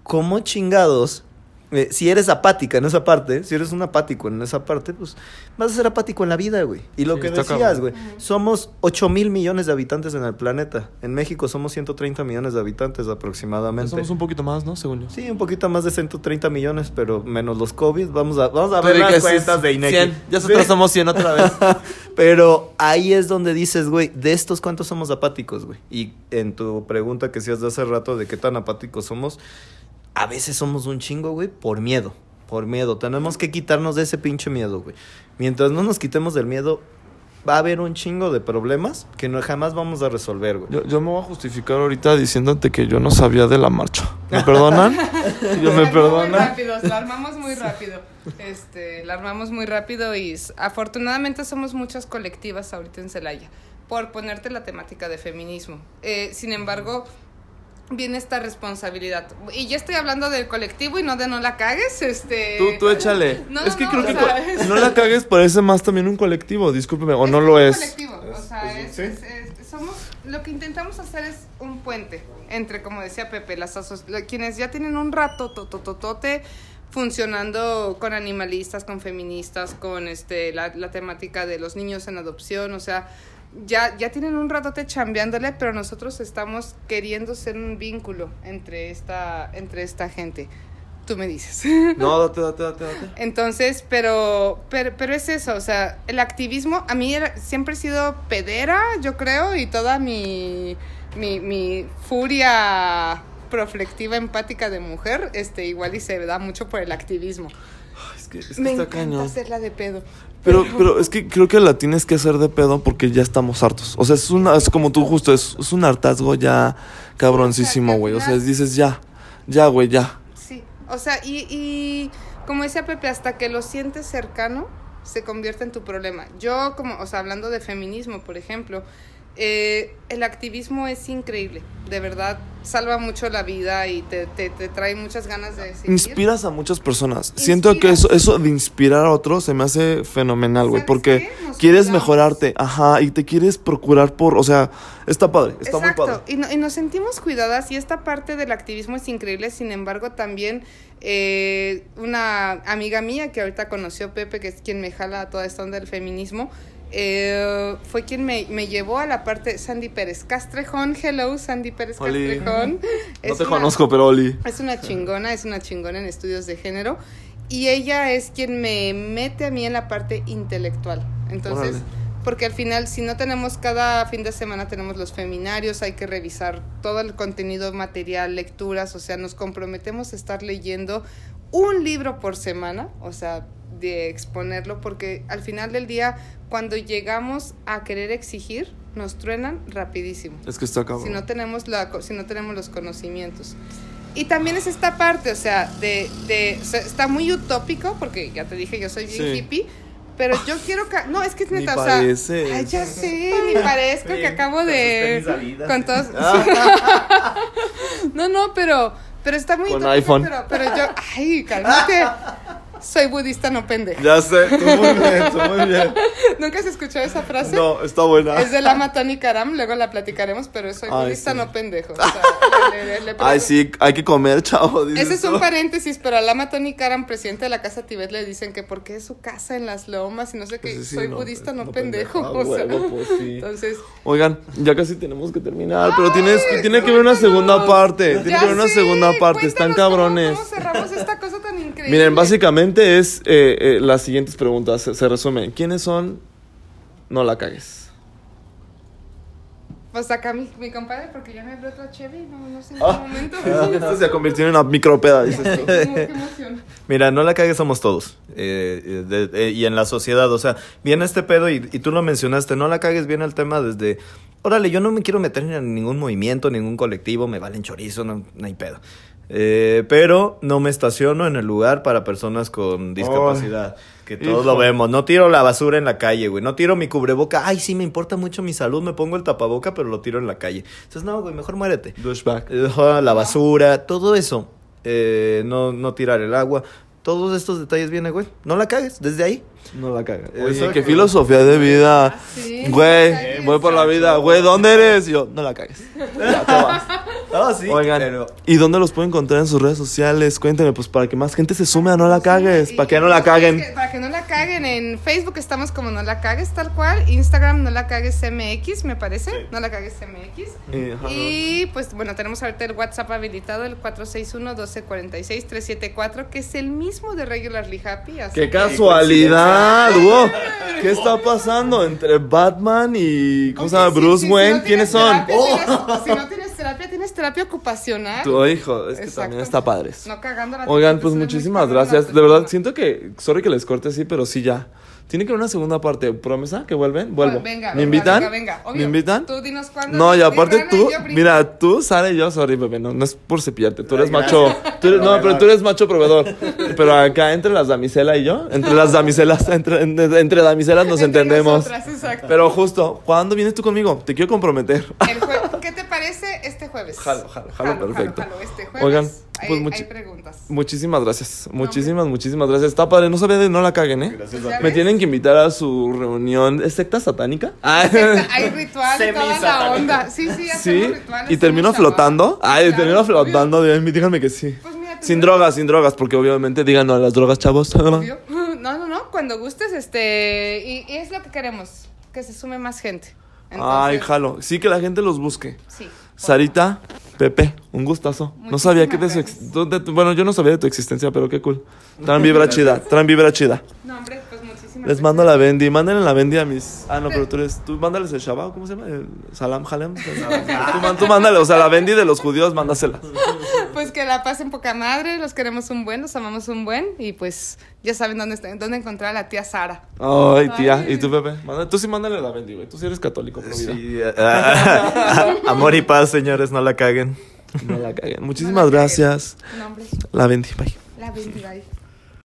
¿cómo chingados? Eh, si eres apática en esa parte, si eres un apático en esa parte, pues vas a ser apático en la vida, güey. Y lo Sí, que decías, güey, somos 8 mil millones de habitantes en el planeta. En México somos 130 millones de habitantes aproximadamente. Somos un poquito más, ¿no? Según yo. Sí, un poquito más de 130 millones, pero menos los COVID. Vamos a, vamos a ver las cuentas de Ineki. 100. Ya nosotros Sí. somos 100 otra vez. Pero ahí es donde dices, güey, de estos cuántos somos apáticos, güey. Y en tu pregunta que hacías de hace rato de qué tan apáticos somos, a veces somos un chingo, güey, por miedo. Por miedo. Tenemos que quitarnos de ese pinche miedo, güey. Mientras no nos quitemos del miedo, va a haber un chingo de problemas que no jamás vamos a resolver, güey. Yo, yo me voy a justificar ahorita diciéndote que yo no sabía de la marcha. ¿Me perdonan? Yo me Muy perdonan. rápido, la armamos muy rápido. Este, la armamos muy rápido y afortunadamente somos muchas colectivas ahorita en Celaya por ponerte la temática de feminismo. Eh, sin embargo, viene esta responsabilidad. Y ya estoy hablando del colectivo y no de no la cagues, este Tú, tú échale. No, es que no, creo que sea, no la cagues parece más también un colectivo, discúlpeme, o no Es lo un es. colectivo, o sea, es- sí. es- es- somos, lo que intentamos hacer es un puente entre, como decía Pepe, las quienes ya tienen un rato totototote funcionando con animalistas, con feministas, con este la, la temática de los niños en adopción, o sea, ya, ya tienen un ratote chambeándole, pero nosotros estamos queriendo ser un vínculo entre esta, entre esta gente. Tú me dices. No, date, date, date, date. Entonces, pero, pero, pero es eso, o sea, el activismo, a mí era- siempre he sido pedera, yo creo, y toda mi, mi, mi furia proflectiva, empática de mujer, este, igual y se da mucho por el activismo. Es que, es que Me está encanta cañón. hacerla de pedo. Pero, pero es que creo que la tienes que hacer de pedo porque ya estamos hartos. O sea, es una, es como tú justo, es, es un hartazgo ya cabroncísimo, güey. O sea, es- dices ya, ya, güey, ya. Sí, o sea, y, y como decía Pepe, hasta que lo sientes cercano, se convierte en tu problema. Yo, como, o sea, hablando de feminismo, por ejemplo, eh, el activismo es increíble, de verdad, salva mucho la vida y te, te, te trae muchas ganas de seguir. Inspiras a muchas personas. Siento que eso, eso de inspirar a otros se me hace fenomenal, güey. ¿Sabes Porque quieres cuidamos. mejorarte, ajá, y te quieres procurar por, o sea, está padre, está Exacto, muy padre. y, no- y nos sentimos cuidadas y esta parte del activismo es increíble, sin embargo también eh, una amiga mía que ahorita conoció Pepe, que es quien me jala a toda esta onda del feminismo, eh, fue quien me, me llevó a la parte Sandy Pérez Castrejón, hello Sandy Pérez Oli. Castrejón. No Es te una- conozco, pero Oli. es una chingona, es una chingona en estudios de género. Y ella es quien me mete a mí en la parte intelectual. Entonces, Órale. porque al final, si no tenemos cada fin de semana, tenemos los feminarios, hay que revisar todo el contenido material, lecturas, o sea, nos comprometemos a estar leyendo un libro por semana, o sea, de exponerlo, porque al final del día, cuando llegamos a querer exigir, nos truenan rapidísimo Es que está cabrón. si no tenemos la si no tenemos los conocimientos y también es esta parte o sea de, de o sea, está muy utópico porque ya te dije yo soy bien Sí. hippie pero yo quiero no es que es Ni neta o pareces. sea ay, ya sé ni parezco que acabo de Con todos no no pero pero está muy Con utópico, iPhone. pero pero yo ay cálmate soy budista, no pendejo. Ya sé, tú muy bien, tú muy bien. ¿Nunca se escuchó esa frase? No, está buena. Es de Lama Tony Karam, luego la platicaremos, pero soy Ay, budista, sí. no pendejo. O sea, le- le- le- Ay, sí, hay que comer, chavo. Ese es un paréntesis, pero a Lama Tony Karam, presidente de la Casa Tibet, le dicen que porque es su casa en las lomas y no sé qué, Pues sí, soy no, budista, no, no pendejo. pendejo, o sea, ah, huevo, pues sí. Entonces, Oigan, ya casi tenemos que terminar, pero tienes, tiene que haber una segunda parte. Tiene ya que haber una segunda parte, están cabrones. ¿Cómo cerramos esta cosa tan increíble? Miren, básicamente es eh, eh, las siguientes preguntas, se, se resumen. ¿Quiénes son? No la cagues. Pues acá mi, mi compadre, porque ya me abrió otra Chevy, no, no sé en Ah. qué momento. Esto se convirtió en una micropeda, dices tú. Qué qué emoción. Mira, no la cagues somos todos. eh, eh, de- eh, y en la sociedad, o sea, viene este pedo y, y tú lo mencionaste, no la cagues bien el tema desde, órale, yo no me quiero meter en ningún movimiento, ningún colectivo, me valen chorizo, no, no hay pedo. Eh, pero no me estaciono en el lugar para personas con discapacidad. que todos hijo. lo vemos. No tiro la basura en la calle, güey. No tiro mi cubreboca. Ay, sí, me importa mucho mi salud. Me pongo el tapaboca, pero lo tiro en la calle. Entonces, no, güey, mejor muérete. Eh, La basura, todo eso. Eh, no, no tirar el agua. Todos estos detalles vienen, güey. No la cagues, desde ahí. No la cagues. Exacto. Oye, qué filosofía de vida. Sí, Güey, no voy por la vida. Güey, ¿dónde eres? Y yo, no la cagues. Ya te vas. Ah, sí. Oigan, pero- ¿y dónde los pueden encontrar en sus redes sociales? Cuéntenme, pues para que más gente se sume a No La Cagues, para que no la caguen. es que para que no la caguen. En Facebook estamos como No la cagues, tal cual. Instagram No la cagues MX, me parece. No la cagues MX. Y, ajá. Y pues bueno, tenemos ahorita el WhatsApp habilitado, el 461-1246-374, que es el mismo de Regularly Happy. así ¡Qué que- casualidad! wow. ¿Qué está pasando entre Batman y. ¿Cómo se llama? Bruce si Wayne? no ¿Quiénes son? Oh. tienes- si no tienes terapia, tienes terapia ocupacional. Tu hijo, es que Exacto. también está padres. No cagando la Oigan, pues muchísimas gracias. De verdad, siento que. Sorry que les corte así, pero sí ya. Tiene que haber una segunda parte. ¿Promesa? ¿Que vuelven? Vuelvo. Venga, ¿Me venga, invitan? venga, venga. Obvio. ¿Me invitan? Tú dinos cuándo. No, y aparte tú, mira, tú, Sara y yo, sorry, bebé, no, no es por cepillarte, tú eres Ay, macho, gracias. tú eres- no, pero tú eres macho proveedor, pero acá entre las damiselas y yo, entre las damiselas, entre, entre, entre damiselas nos Entre entendemos, nosotras, exacto. pero justo, ¿cuándo vienes tú conmigo? Te quiero comprometer. El jue- ¿Qué te parece este jueves? Jalo, jalo, jalo, perfecto. jalo, este jueves Oigan, hay, pues muchi- hay preguntas. Muchísimas gracias, muchísimas, muchísimas gracias, está padre, no sabía de no la caguen, ¿eh? Gracias ¿Ya a Me tienen que invitar a su reunión, ¿es secta satánica? Ah, Hay ritual y toda la onda. Sí, sí, Sí, hacemos rituales. y termino flotando. Ay, Claro, termino obvio. flotando. díganme- Díganme que sí. Pues mira, Sin drogas, sin drogas, porque obviamente digan no a las drogas, chavos. obvio. No, no, no. Cuando gustes, este. Y, y es lo que queremos: que se sume más gente. Ay, jalo. Sí, que la gente los busque. Sí. Sarita, Pepe, un gustazo. No sabía que de su ex- Bueno, yo no sabía de tu existencia, pero qué cool. Traen vibra chida, traen vibra chida. No, hombre, pues muchísimas Les mando la Bendy, mándenle la Bendy a mis. Ah, no, pero tú eres. Tú mándales el Shabbat, ¿cómo se llama? El Salam Halem. Tú, tú mándale, o sea, la Bendy de los judíos, mándasela. Que la pasen poca madre, los queremos un buen, los amamos un buen y pues ya saben dónde, está, dónde encontrar a la tía Sara. Ay, tía. Ay. ¿Y tú, Pepe? Tú sí mándale la Bendy, güey. Tú sí eres católico, vida. Sí, ah, amor y paz, señores, no la caguen. No la caguen. No Muchísimas la caguen. gracias. No, La Bendy, bye. la bendiga.